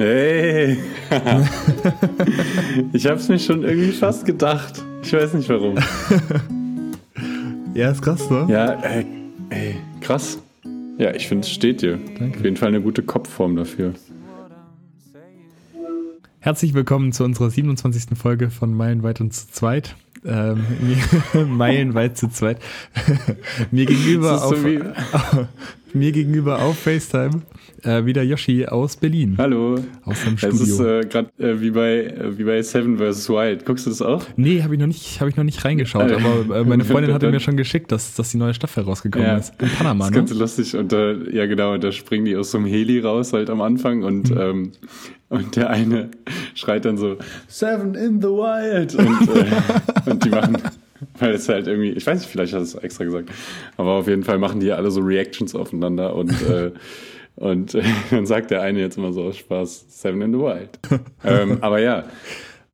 Hey! ich hab's mir schon irgendwie fast gedacht. Ich weiß nicht warum. ja, ist krass, ne? Ja, ey, ey krass. Ja, ich finde, es steht dir. Danke. Auf jeden Fall eine gute Kopfform dafür. Herzlich willkommen zu unserer 27. Folge von Meilenweit und zu zweit. Ähm, meilenweit zu zweit. mir gegenüber auf, mir gegenüber auf FaceTime äh, wieder Yoshi aus Berlin. Hallo. Aus dem Studio. Es ist äh, gerade äh, wie, bei, äh, wie bei Seven vs. Wild. Guckst du das auch? Nee, habe ich, noch nicht, hab ich noch nicht reingeschaut. aber äh, meine Freundin hatte mir schon geschickt, dass, dass die neue Staffel rausgekommen ja. ist. In Panama, Das ist ganz ne? lustig. Und ja, genau. Und da springen die aus so einem Heli raus halt am Anfang. Und, mhm. ähm, und der eine schreit dann so, Seven in the Wild. Und, äh, und die machen... Weil es halt irgendwie, ich weiß nicht, vielleicht hat es extra gesagt, aber auf jeden Fall machen die ja alle so Reactions aufeinander und äh, Und äh, dann sagt der eine jetzt immer so aus Spaß, Seven in the Wild. ähm, aber ja.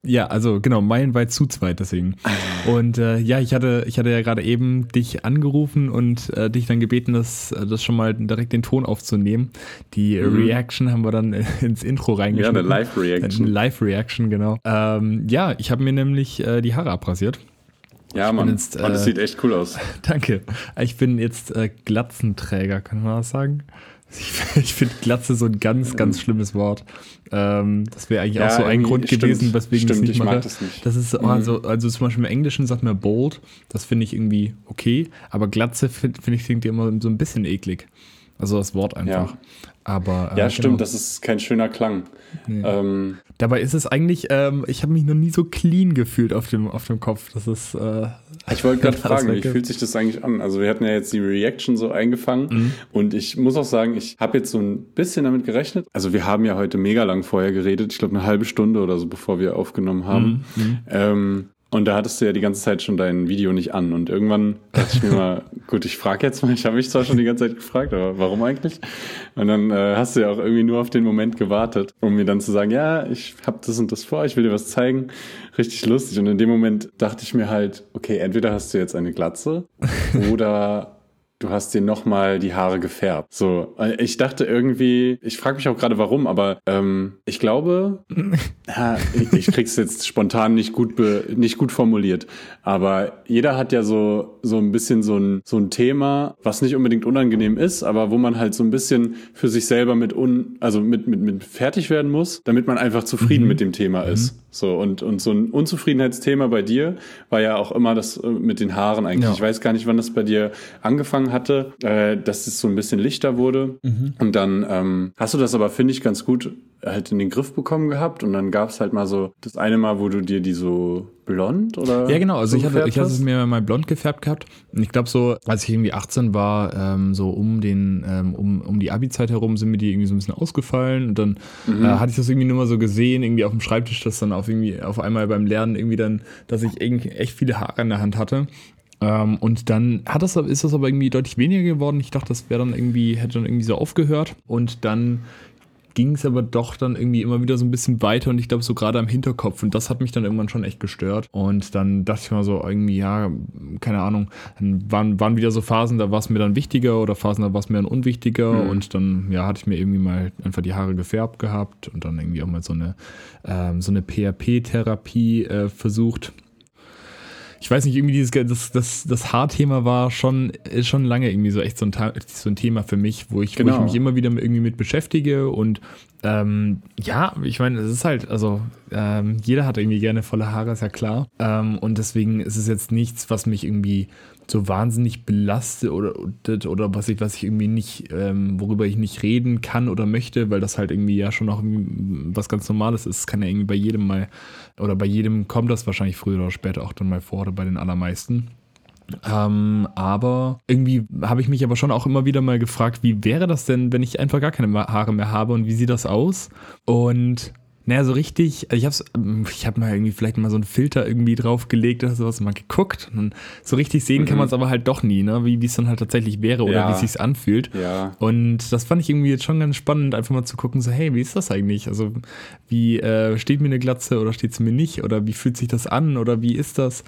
Ja, also genau, meilenweit zu zweit deswegen. Und äh, ja, ich hatte, ich hatte ja gerade eben dich angerufen und äh, dich dann gebeten, das, äh, das schon mal direkt den Ton aufzunehmen. Die mhm. Reaction haben wir dann ins Intro reingeschrieben. Ja, eine Live-Reaction. Eine Live-Reaction, genau. Ähm, ja, ich habe mir nämlich äh, die Haare abrasiert. Ja, Mann. Jetzt, und es sieht echt cool aus. Danke. Ich bin jetzt äh, Glatzenträger, kann man das sagen? Ich, ich finde Glatze so ein ganz, ganz schlimmes Wort. Ähm, das wäre eigentlich ja, auch so ein Grund stimmt, gewesen, weswegen stimmt, ich es nicht ich mache. Mag das, nicht. das ist mhm. also, also zum Beispiel im Englischen sagt man bold, das finde ich irgendwie okay, aber Glatze finde find ich klingt immer so ein bisschen eklig. Also das Wort einfach. Ja. Aber, äh, ja, stimmt, genau. das ist kein schöner Klang. Nee. Ähm, Dabei ist es eigentlich, ähm, ich habe mich noch nie so clean gefühlt auf dem, auf dem Kopf. Das ist. Äh, ich wollte gerade fragen, wie fühlt sich das eigentlich an? Also, wir hatten ja jetzt die Reaction so eingefangen mhm. und ich muss auch sagen, ich habe jetzt so ein bisschen damit gerechnet. Also, wir haben ja heute mega lang vorher geredet, ich glaube eine halbe Stunde oder so, bevor wir aufgenommen haben. Mhm. mhm. Ähm, und da hattest du ja die ganze Zeit schon dein Video nicht an. Und irgendwann dachte ich mir mal, gut, ich frage jetzt mal, ich habe mich zwar schon die ganze Zeit gefragt, aber warum eigentlich? Und dann äh, hast du ja auch irgendwie nur auf den Moment gewartet, um mir dann zu sagen, ja, ich habe das und das vor, ich will dir was zeigen. Richtig lustig. Und in dem Moment dachte ich mir halt, okay, entweder hast du jetzt eine Glatze oder du hast dir nochmal die Haare gefärbt. So, äh, ich dachte irgendwie, ich frage mich auch gerade warum, aber ähm, ich glaube, ja, ich, ich krieg's jetzt spontan nicht gut be, nicht gut formuliert, aber jeder hat ja so so ein bisschen so ein so ein Thema, was nicht unbedingt unangenehm ist, aber wo man halt so ein bisschen für sich selber mit un, also mit mit mit fertig werden muss, damit man einfach zufrieden mhm. mit dem Thema ist. Mhm. So und und so ein Unzufriedenheitsthema bei dir war ja auch immer das äh, mit den Haaren eigentlich. Ja. Ich weiß gar nicht, wann das bei dir angefangen angefangen hatte, äh, dass es so ein bisschen lichter wurde. Mhm. Und dann ähm, hast du das aber, finde ich, ganz gut halt in den Griff bekommen gehabt. Und dann gab es halt mal so das eine Mal, wo du dir die so blond oder? Ja, genau. Also so ich hatte, ich hatte es mir mal blond gefärbt gehabt. Und ich glaube so, als ich irgendwie 18 war, ähm, so um den, ähm, um, um die Abi-Zeit herum sind mir die irgendwie so ein bisschen ausgefallen. Und dann mhm. äh, hatte ich das irgendwie nur mal so gesehen, irgendwie auf dem Schreibtisch, dass dann auf irgendwie auf einmal beim Lernen irgendwie dann, dass ich irgendwie echt viele Haare in der Hand hatte. Ähm, und dann hat das, ist das aber irgendwie deutlich weniger geworden. Ich dachte, das wäre dann irgendwie, hätte dann irgendwie so aufgehört. Und dann ging es aber doch dann irgendwie immer wieder so ein bisschen weiter und ich glaube so gerade am Hinterkopf und das hat mich dann irgendwann schon echt gestört und dann dachte ich mal so irgendwie, ja, keine Ahnung, dann waren, waren wieder so Phasen, da war es mir dann wichtiger oder Phasen, da war es mir dann unwichtiger mhm. und dann, ja, hatte ich mir irgendwie mal einfach die Haare gefärbt gehabt und dann irgendwie auch mal so eine, ähm, so eine PHP-Therapie äh, versucht ich weiß nicht, irgendwie dieses, das, das, das Haarthema war schon, ist schon lange irgendwie so echt so ein, so ein Thema für mich, wo ich, genau. wo ich genau. mich immer wieder irgendwie mit beschäftige und ähm, ja, ich meine, es ist halt, also ähm, jeder hat irgendwie gerne volle Haare, ist ja klar. Ähm, und deswegen ist es jetzt nichts, was mich irgendwie so wahnsinnig belastet oder, oder was ich, was ich irgendwie nicht, ähm, worüber ich nicht reden kann oder möchte, weil das halt irgendwie ja schon auch was ganz Normales ist. Es kann ja irgendwie bei jedem mal, oder bei jedem kommt das wahrscheinlich früher oder später auch dann mal vor, oder bei den allermeisten. Ähm, aber irgendwie habe ich mich aber schon auch immer wieder mal gefragt, wie wäre das denn, wenn ich einfach gar keine Haare mehr habe und wie sieht das aus? Und naja, so richtig, ich hab's, ich habe mal irgendwie vielleicht mal so einen Filter irgendwie draufgelegt oder sowas, mal geguckt. Und so richtig sehen mhm. kann man es aber halt doch nie, ne? Wie es dann halt tatsächlich wäre oder ja. wie es sich anfühlt. Ja. Und das fand ich irgendwie jetzt schon ganz spannend, einfach mal zu gucken, so, hey, wie ist das eigentlich? Also, wie äh, steht mir eine Glatze oder steht sie mir nicht? Oder wie fühlt sich das an oder wie ist das?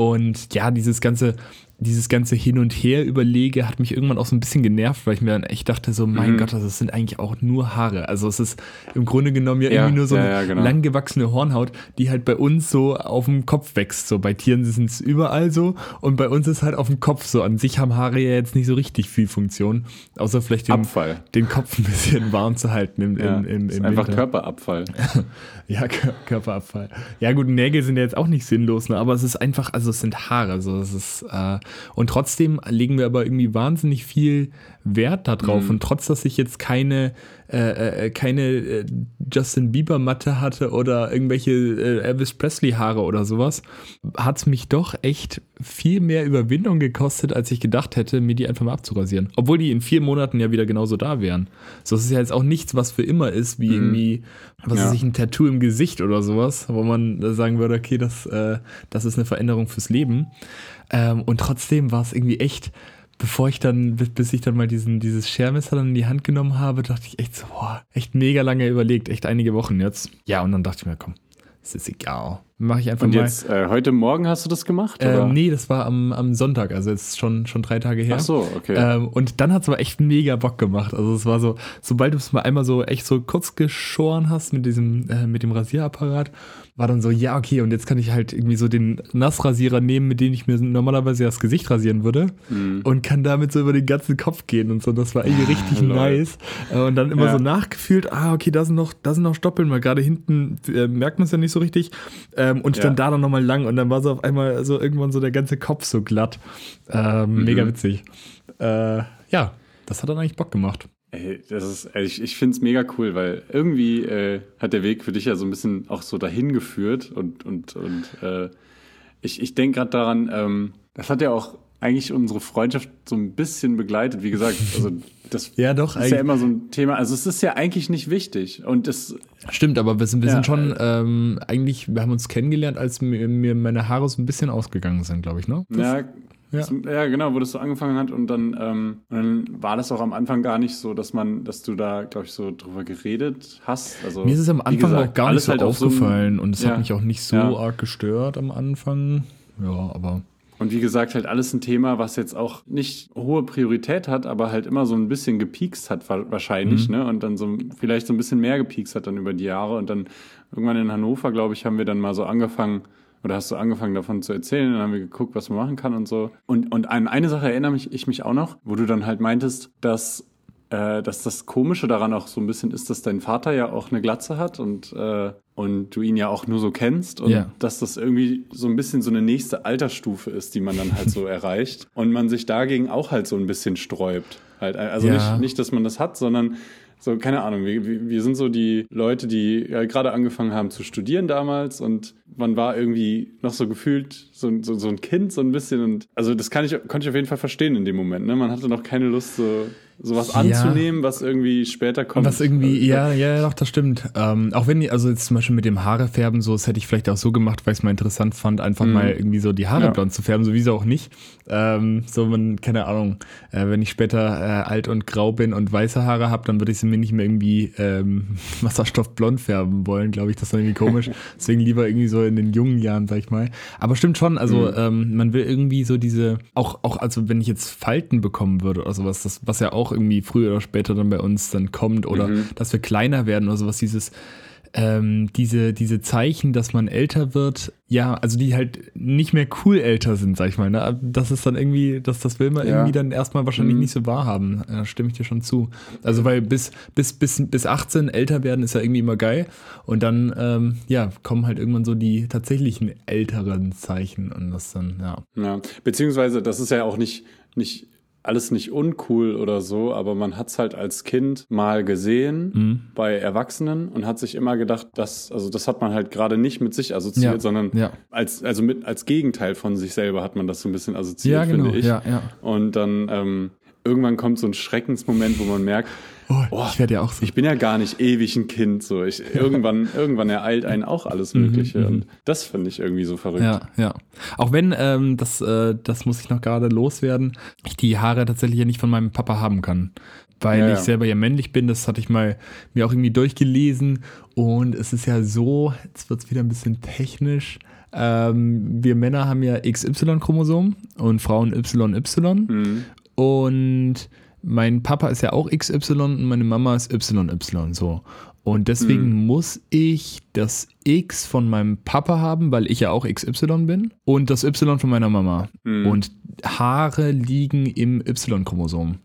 Und ja, dieses ganze, dieses ganze Hin und Her überlege, hat mich irgendwann auch so ein bisschen genervt, weil ich mir dann echt dachte, so, mein mhm. Gott, das sind eigentlich auch nur Haare. Also es ist im Grunde genommen ja, ja irgendwie nur so eine ja, genau. langgewachsene Hornhaut, die halt bei uns so auf dem Kopf wächst. So bei Tieren sind es überall so und bei uns ist halt auf dem Kopf so. An sich haben Haare ja jetzt nicht so richtig viel Funktion, außer vielleicht den, den Kopf ein bisschen warm zu halten im, im, im, im Einfach Winter. Körperabfall. ja, Körperabfall. Ja gut, Nägel sind ja jetzt auch nicht sinnlos, ne? aber es ist einfach, also es sind Haare. So, es ist, äh, und trotzdem legen wir aber irgendwie wahnsinnig viel Wert darauf. Mhm. Und trotz, dass ich jetzt keine, äh, äh, keine äh, Justin Bieber Matte hatte oder irgendwelche äh, Elvis Presley Haare oder sowas, hat es mich doch echt viel mehr Überwindung gekostet, als ich gedacht hätte, mir die einfach mal abzurasieren. Obwohl die in vier Monaten ja wieder genauso da wären. So, es ist ja jetzt auch nichts, was für immer ist, wie mhm. irgendwie, was ja. weiß ich, ein Tattoo im Gesicht oder sowas, wo man sagen würde, okay, das, äh, das ist eine Veränderung fürs Leben. Ähm, und trotzdem war es irgendwie echt bevor ich dann, bis ich dann mal diesen, dieses Schermesser dann in die Hand genommen habe, dachte ich echt so, boah, echt mega lange überlegt, echt einige Wochen jetzt. Ja, und dann dachte ich mir, komm, es ist egal. Mache ich einfach und mal. Und jetzt, äh, heute Morgen hast du das gemacht? Äh, nee, das war am, am Sonntag, also jetzt schon, schon drei Tage her. Ach so, okay. Ähm, und dann hat es aber echt mega Bock gemacht. Also es war so, sobald du es mal einmal so echt so kurz geschoren hast mit diesem, äh, mit dem Rasierapparat war dann so, ja, okay, und jetzt kann ich halt irgendwie so den Nassrasierer nehmen, mit dem ich mir normalerweise das Gesicht rasieren würde mhm. und kann damit so über den ganzen Kopf gehen und so. Das war irgendwie richtig nice. Äh, und dann immer ja. so nachgefühlt, ah, okay, da sind noch, da sind noch Stoppeln, weil gerade hinten äh, merkt man es ja nicht so richtig. Ähm, und ja. dann da dann nochmal lang und dann war so auf einmal so irgendwann so der ganze Kopf so glatt. Ähm, mhm. Mega witzig. Äh, ja, das hat dann eigentlich Bock gemacht. Ey, das ist, ich, ich finde es mega cool, weil irgendwie äh, hat der Weg für dich ja so ein bisschen auch so dahin geführt und, und, und äh, ich, ich denke gerade daran, ähm, das hat ja auch eigentlich unsere Freundschaft so ein bisschen begleitet. Wie gesagt, also das ja, doch, ist ja immer so ein Thema. Also es ist ja eigentlich nicht wichtig. Und das Stimmt, aber wir sind, wir ja, sind schon ähm, eigentlich, wir haben uns kennengelernt, als mir, mir meine Haare so ein bisschen ausgegangen sind, glaube ich, ne? Das, ja, ja. ja, genau, wo das so angefangen hat und dann, ähm, dann war das auch am Anfang gar nicht so, dass man, dass du da, glaube ich, so drüber geredet hast. Also, Mir ist es am Anfang gesagt, auch gar nicht so halt aufgefallen so ein, und es ja, hat mich auch nicht so ja. arg gestört am Anfang. Ja, aber. Und wie gesagt, halt alles ein Thema, was jetzt auch nicht hohe Priorität hat, aber halt immer so ein bisschen gepiekst hat wahrscheinlich, mhm. ne? Und dann so vielleicht so ein bisschen mehr gepiekst hat dann über die Jahre. Und dann irgendwann in Hannover, glaube ich, haben wir dann mal so angefangen, oder hast du angefangen davon zu erzählen? Dann haben wir geguckt, was man machen kann und so. Und, und an eine Sache erinnere mich, ich mich auch noch, wo du dann halt meintest, dass, äh, dass das Komische daran auch so ein bisschen ist, dass dein Vater ja auch eine Glatze hat und, äh, und du ihn ja auch nur so kennst und ja. dass das irgendwie so ein bisschen so eine nächste Altersstufe ist, die man dann halt so erreicht und man sich dagegen auch halt so ein bisschen sträubt. Halt, also ja. nicht, nicht, dass man das hat, sondern so, keine Ahnung, wir, wir sind so die Leute, die ja, gerade angefangen haben zu studieren damals und man war irgendwie noch so gefühlt so, so, so ein Kind, so ein bisschen. Und also das kann ich, konnte ich auf jeden Fall verstehen in dem Moment. Ne? Man hatte noch keine Lust, so sowas ja. anzunehmen, was irgendwie später kommt. Was irgendwie, also, ja, ja, doch, das stimmt. Ähm, auch wenn, also jetzt zum Beispiel mit dem Haarefärben, so, das hätte ich vielleicht auch so gemacht, weil ich es mal interessant fand, einfach mhm. mal irgendwie so die Haare ja. blond zu färben, sowieso auch nicht. Ähm, so, man, keine Ahnung, äh, wenn ich später äh, alt und grau bin und weiße Haare habe, dann würde ich sie mir nicht mehr irgendwie ähm, wasserstoffblond färben wollen, glaube ich, das ist irgendwie komisch. Deswegen lieber irgendwie so in den jungen Jahren, sag ich mal. Aber stimmt schon, also mhm. ähm, man will irgendwie so diese, auch, auch, also wenn ich jetzt Falten bekommen würde oder sowas, das, was ja auch auch irgendwie früher oder später dann bei uns dann kommt oder mhm. dass wir kleiner werden oder sowas, dieses ähm, diese, diese Zeichen, dass man älter wird, ja, also die halt nicht mehr cool älter sind, sag ich mal. Ne? Das ist dann irgendwie, das, das will man ja. irgendwie dann erstmal wahrscheinlich mhm. nicht so wahrhaben. Da stimme ich dir schon zu. Also, weil bis, bis, bis, bis 18 älter werden ist ja irgendwie immer geil. Und dann, ähm, ja, kommen halt irgendwann so die tatsächlichen älteren Zeichen und das dann, ja. Ja, beziehungsweise, das ist ja auch nicht, nicht alles nicht uncool oder so, aber man hat es halt als Kind mal gesehen mhm. bei Erwachsenen und hat sich immer gedacht, dass, also das hat man halt gerade nicht mit sich assoziiert, ja. sondern ja. als, also mit, als Gegenteil von sich selber hat man das so ein bisschen assoziiert, ja, genau. finde ich. Und dann ähm, irgendwann kommt so ein Schreckensmoment, wo man merkt, Oh, oh, ich werde ja auch so. Ich bin ja gar nicht ewig ein Kind. So. Ich, irgendwann, irgendwann ereilt einen auch alles mhm, Mögliche. Mhm, und das finde ich irgendwie so verrückt. Ja, ja. Auch wenn, ähm, das, äh, das muss ich noch gerade loswerden, ich die Haare tatsächlich ja nicht von meinem Papa haben kann. Weil ja, ich selber ja männlich bin, das hatte ich mal mir auch irgendwie durchgelesen. Und es ist ja so, jetzt wird es wieder ein bisschen technisch, ähm, wir Männer haben ja XY-Chromosom und Frauen YY. Mhm. Und mein Papa ist ja auch XY und meine Mama ist YY so. Und deswegen mhm. muss ich das X von meinem Papa haben, weil ich ja auch XY bin, und das Y von meiner Mama. Mhm. Und Haare liegen im Y-Chromosom.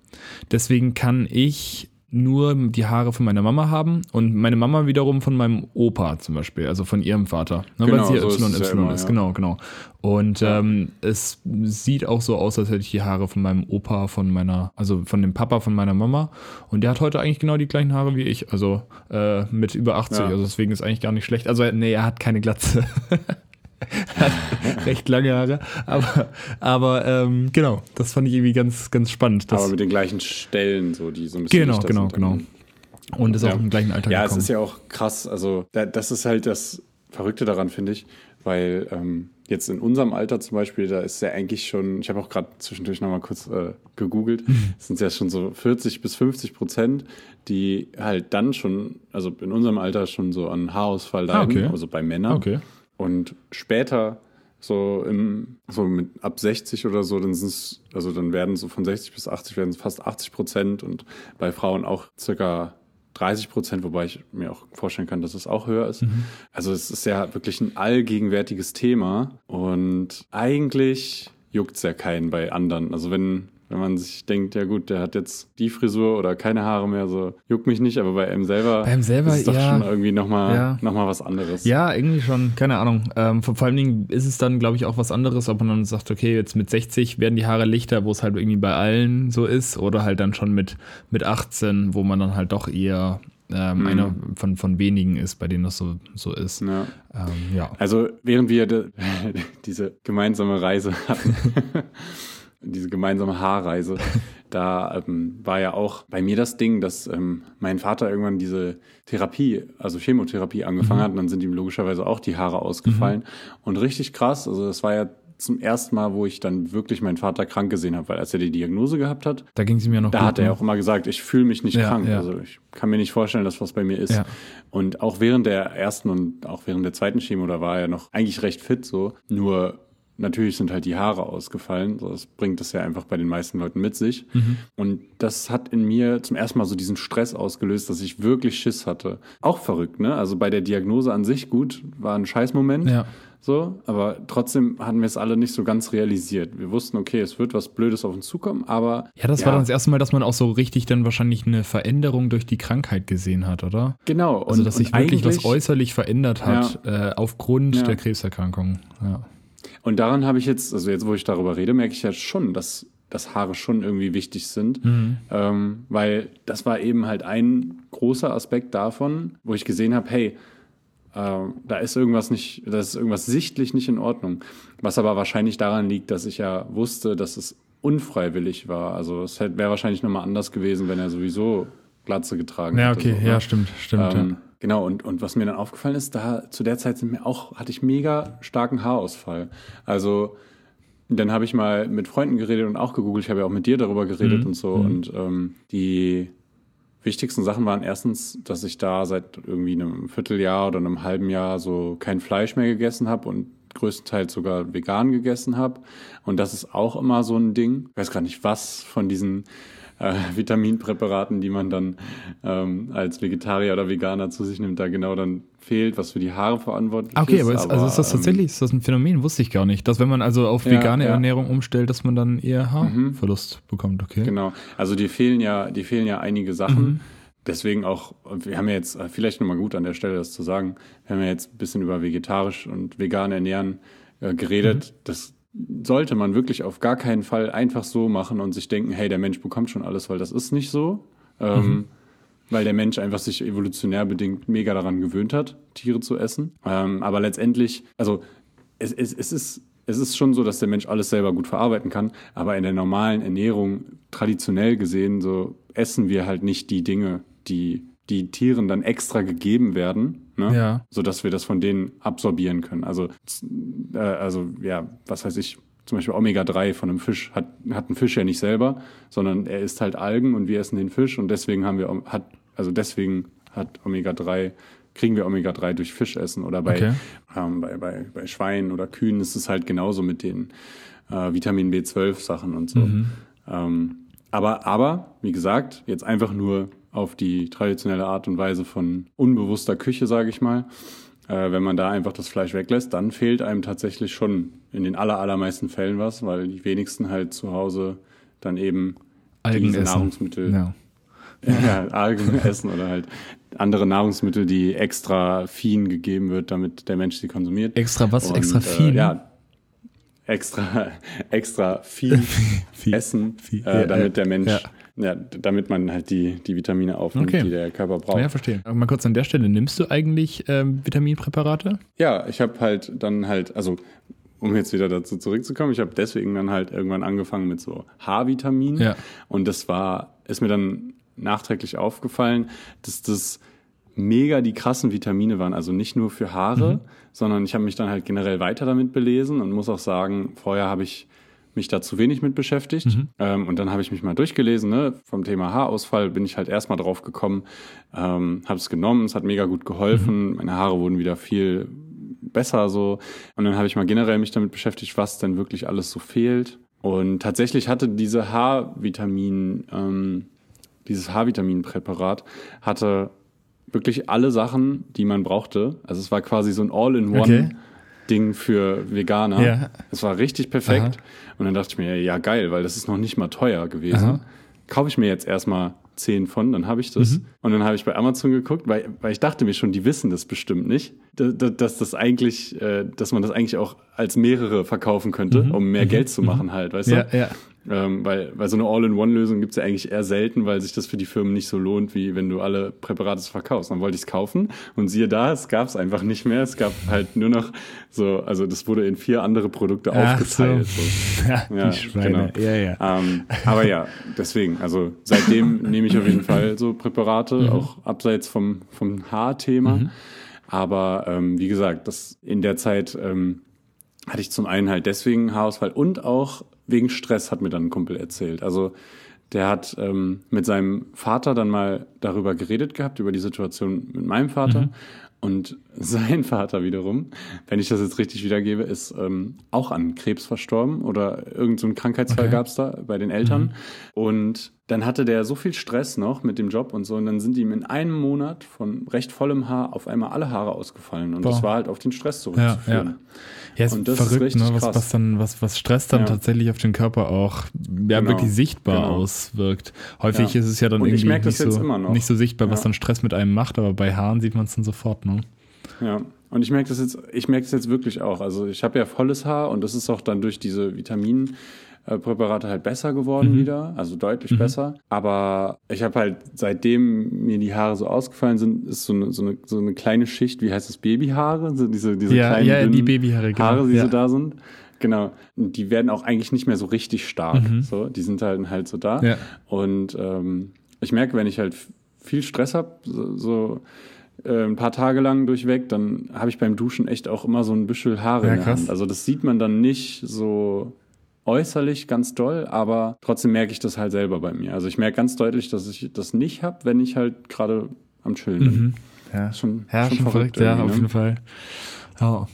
Deswegen kann ich nur die Haare von meiner Mama haben und meine Mama wiederum von meinem Opa zum Beispiel, also von ihrem Vater, ne, genau, weil sie so Y ist, Y ist. Genau, genau. Und ja. ähm, es sieht auch so aus, als hätte ich die Haare von meinem Opa, von meiner, also von dem Papa von meiner Mama. Und der hat heute eigentlich genau die gleichen Haare wie ich, also äh, mit über 80. Ja. Also deswegen ist eigentlich gar nicht schlecht. Also nee, er hat keine Glatze. recht lange Haare. Aber, aber ähm, genau, das fand ich irgendwie ganz, ganz spannend. aber mit den gleichen Stellen, so die so ein bisschen. Genau, genau, genau. Und ist ja. auch im gleichen Alter Ja, gekommen. es ist ja auch krass. Also, das ist halt das Verrückte daran, finde ich, weil ähm, jetzt in unserem Alter zum Beispiel, da ist ja eigentlich schon, ich habe auch gerade zwischendurch nochmal kurz äh, gegoogelt, es sind ja schon so 40 bis 50 Prozent, die halt dann schon, also in unserem Alter schon so an Haarausfall leiden, ah, okay. also bei Männern. Okay. Und später, so im, so mit ab 60 oder so, dann sind es, also dann werden so von 60 bis 80 werden es fast 80 Prozent und bei Frauen auch circa 30 Prozent, wobei ich mir auch vorstellen kann, dass es auch höher ist. Mhm. Also es ist ja wirklich ein allgegenwärtiges Thema und eigentlich juckt es ja keinen bei anderen. Also wenn wenn man sich denkt, ja gut, der hat jetzt die Frisur oder keine Haare mehr, so juckt mich nicht, aber bei ihm selber, bei selber ist es doch ja, schon irgendwie nochmal ja. noch was anderes. Ja, irgendwie schon, keine Ahnung. Ähm, vor, vor allen Dingen ist es dann, glaube ich, auch was anderes, ob man dann sagt, okay, jetzt mit 60 werden die Haare lichter, wo es halt irgendwie bei allen so ist, oder halt dann schon mit, mit 18, wo man dann halt doch eher ähm, mhm. einer von, von wenigen ist, bei denen das so, so ist. Ja. Ähm, ja. Also während wir de, diese gemeinsame Reise hatten, diese gemeinsame Haarreise, da ähm, war ja auch bei mir das Ding, dass ähm, mein Vater irgendwann diese Therapie, also Chemotherapie angefangen mhm. hat und dann sind ihm logischerweise auch die Haare ausgefallen. Mhm. Und richtig krass, also das war ja zum ersten Mal, wo ich dann wirklich meinen Vater krank gesehen habe, weil als er die Diagnose gehabt hat, da ging es mir noch. Da gut, hat er ne? auch immer gesagt, ich fühle mich nicht ja, krank. Ja. Also ich kann mir nicht vorstellen, dass was bei mir ist. Ja. Und auch während der ersten und auch während der zweiten Chemo, da war er noch eigentlich recht fit so. Nur Natürlich sind halt die Haare ausgefallen. Das bringt das ja einfach bei den meisten Leuten mit sich. Mhm. Und das hat in mir zum ersten Mal so diesen Stress ausgelöst, dass ich wirklich Schiss hatte. Auch verrückt, ne? Also bei der Diagnose an sich gut, war ein Scheißmoment. Ja. So, aber trotzdem hatten wir es alle nicht so ganz realisiert. Wir wussten, okay, es wird was Blödes auf uns zukommen, aber. Ja, das ja. war dann das erste Mal, dass man auch so richtig dann wahrscheinlich eine Veränderung durch die Krankheit gesehen hat, oder? Genau. Also, dass sich wirklich was äußerlich verändert hat, ja. äh, aufgrund ja. der Krebserkrankung. Ja. Und daran habe ich jetzt, also jetzt, wo ich darüber rede, merke ich ja schon, dass, dass Haare schon irgendwie wichtig sind. Mhm. Ähm, weil das war eben halt ein großer Aspekt davon, wo ich gesehen habe, hey, äh, da ist irgendwas nicht, da ist irgendwas sichtlich nicht in Ordnung. Was aber wahrscheinlich daran liegt, dass ich ja wusste, dass es unfreiwillig war. Also es wäre wahrscheinlich nochmal anders gewesen, wenn er sowieso Glatze getragen hätte. Ja, okay, so, ja, ne? stimmt, stimmt. Ähm, ja. Genau, und, und was mir dann aufgefallen ist, da zu der Zeit sind mir auch, hatte ich mega starken Haarausfall. Also dann habe ich mal mit Freunden geredet und auch gegoogelt. Ich habe ja auch mit dir darüber geredet mhm. und so. Mhm. Und ähm, die wichtigsten Sachen waren erstens, dass ich da seit irgendwie einem Vierteljahr oder einem halben Jahr so kein Fleisch mehr gegessen habe und größtenteils sogar vegan gegessen habe. Und das ist auch immer so ein Ding. Ich weiß gar nicht, was von diesen äh, Vitaminpräparaten, die man dann ähm, als Vegetarier oder Veganer zu sich nimmt, da genau dann fehlt, was für die Haare verantwortlich okay, ist. Okay, aber, ist, also ist das tatsächlich ähm, ist das ein Phänomen? Wusste ich gar nicht. Dass wenn man also auf vegane ja, ja. Ernährung umstellt, dass man dann eher Haarverlust mhm. bekommt, okay? Genau. Also die fehlen ja, die fehlen ja einige Sachen. Mhm. Deswegen auch, wir haben ja jetzt, äh, vielleicht nochmal gut an der Stelle das zu sagen, wir haben ja jetzt ein bisschen über vegetarisch und vegan ernähren äh, geredet. Mhm. Das sollte man wirklich auf gar keinen Fall einfach so machen und sich denken, hey, der Mensch bekommt schon alles, weil das ist nicht so. Ähm, mhm. Weil der Mensch einfach sich evolutionär bedingt mega daran gewöhnt hat, Tiere zu essen. Ähm, aber letztendlich, also es, es, es, ist, es ist schon so, dass der Mensch alles selber gut verarbeiten kann, aber in der normalen Ernährung, traditionell gesehen, so essen wir halt nicht die Dinge, die die Tieren dann extra gegeben werden, ne? ja. sodass wir das von denen absorbieren können. Also, äh, also ja, was weiß ich, zum Beispiel Omega-3 von einem Fisch hat, hat ein Fisch ja nicht selber, sondern er isst halt Algen und wir essen den Fisch und deswegen haben wir, hat, also deswegen hat Omega-3 kriegen wir Omega-3 durch Fischessen oder bei, okay. ähm, bei, bei, bei Schweinen oder Kühen ist es halt genauso mit den äh, Vitamin B12-Sachen und so. Mhm. Ähm, aber, aber, wie gesagt, jetzt einfach nur auf die traditionelle Art und Weise von unbewusster Küche, sage ich mal. Äh, wenn man da einfach das Fleisch weglässt, dann fehlt einem tatsächlich schon in den aller, allermeisten Fällen was, weil die wenigsten halt zu Hause dann eben Algen diese essen. Nahrungsmittel, ja. ja, Algen essen oder halt andere Nahrungsmittel, die extra Fien gegeben wird, damit der Mensch sie konsumiert. Extra was? Und, extra Fien? Äh, ja, extra, extra viel, essen, viel, äh, damit der Mensch, ja. Ja. damit man halt die, die Vitamine aufnimmt, okay. die der Körper braucht. Ja, verstehe. Mal kurz an der Stelle, nimmst du eigentlich ähm, Vitaminpräparate? Ja, ich habe halt dann halt, also um jetzt wieder dazu zurückzukommen, ich habe deswegen dann halt irgendwann angefangen mit so H-Vitaminen. Ja. Und das war, ist mir dann nachträglich aufgefallen, dass das mega die krassen Vitamine waren. Also nicht nur für Haare, mhm. sondern ich habe mich dann halt generell weiter damit belesen und muss auch sagen, vorher habe ich mich da zu wenig mit beschäftigt. Mhm. Ähm, und dann habe ich mich mal durchgelesen. Ne? Vom Thema Haarausfall bin ich halt erstmal drauf gekommen, ähm, habe es genommen, es hat mega gut geholfen. Mhm. Meine Haare wurden wieder viel besser so. Und dann habe ich mal generell mich damit beschäftigt, was denn wirklich alles so fehlt. Und tatsächlich hatte diese H-Vitamin, ähm, dieses H-Vitamin-Präparat hatte wirklich alle Sachen, die man brauchte. Also es war quasi so ein All-in-One-Ding okay. für Veganer. Ja. Es war richtig perfekt. Aha. Und dann dachte ich mir, ja geil, weil das ist noch nicht mal teuer gewesen. Aha. Kaufe ich mir jetzt erstmal zehn von, dann habe ich das. Mhm. Und dann habe ich bei Amazon geguckt, weil, weil ich dachte mir schon, die wissen das bestimmt nicht, dass, dass das eigentlich, äh, dass man das eigentlich auch als mehrere verkaufen könnte, mhm. um mehr mhm. Geld zu machen halt, weißt ja, du? Ja. Ähm, weil, weil so eine All-in-One-Lösung gibt es ja eigentlich eher selten, weil sich das für die Firmen nicht so lohnt, wie wenn du alle Präparate verkaufst. Dann wollte ich es kaufen und siehe da, es gab es einfach nicht mehr. Es gab halt nur noch so, also das wurde in vier andere Produkte Ach aufgeteilt. So. So. Ja, ja, die Schweine. Genau. Ja, ja. Ähm, aber ja, deswegen, also seitdem nehme ich auf jeden Fall so Präparate, mhm. auch abseits vom, vom Haarthema. Mhm. Aber ähm, wie gesagt, das in der Zeit ähm, hatte ich zum einen halt deswegen Haarausfall und auch wegen Stress, hat mir dann ein Kumpel erzählt. Also der hat ähm, mit seinem Vater dann mal darüber geredet gehabt, über die Situation mit meinem Vater. Mhm. Und sein Vater wiederum, wenn ich das jetzt richtig wiedergebe, ist ähm, auch an Krebs verstorben oder irgendein so Krankheitsfall okay. gab es da bei den Eltern. Mhm. Und dann hatte der so viel Stress noch mit dem Job und so. Und dann sind ihm in einem Monat von recht vollem Haar auf einmal alle Haare ausgefallen. Und Boah. das war halt auf den Stress zurückzuführen. Ja, ja. Ja, und das verrückt, ist ne, was, was, dann, was, was Stress dann ja. tatsächlich auf den Körper auch ja, genau. wirklich sichtbar genau. auswirkt. Häufig ja. ist es ja dann und irgendwie nicht so, nicht so sichtbar, was dann Stress mit einem macht, aber bei Haaren sieht man es dann sofort. Ne? Ja, und ich merke das jetzt, ich merke das jetzt wirklich auch. Also ich habe ja volles Haar und das ist auch dann durch diese Vitaminen Präparate halt besser geworden mhm. wieder, also deutlich mhm. besser. Aber ich habe halt, seitdem mir die Haare so ausgefallen sind, ist so eine, so eine, so eine kleine Schicht, wie heißt das, Babyhaare? So diese, diese ja, kleinen ja, die Babyhaare, genau. Haare, die ja. so da sind. Genau. Die werden auch eigentlich nicht mehr so richtig stark. Mhm. So, die sind halt halt so da. Ja. Und ähm, ich merke, wenn ich halt viel Stress habe, so, so äh, ein paar Tage lang durchweg, dann habe ich beim Duschen echt auch immer so ein Büschel Haare ja, in der Hand. Also das sieht man dann nicht so äußerlich ganz doll, aber trotzdem merke ich das halt selber bei mir. Also ich merke ganz deutlich, dass ich das nicht habe, wenn ich halt gerade am Chillen bin. Mhm. Ja, schon, ja, schon, schon verrückt, ja, auf ne? jeden Fall. Oh.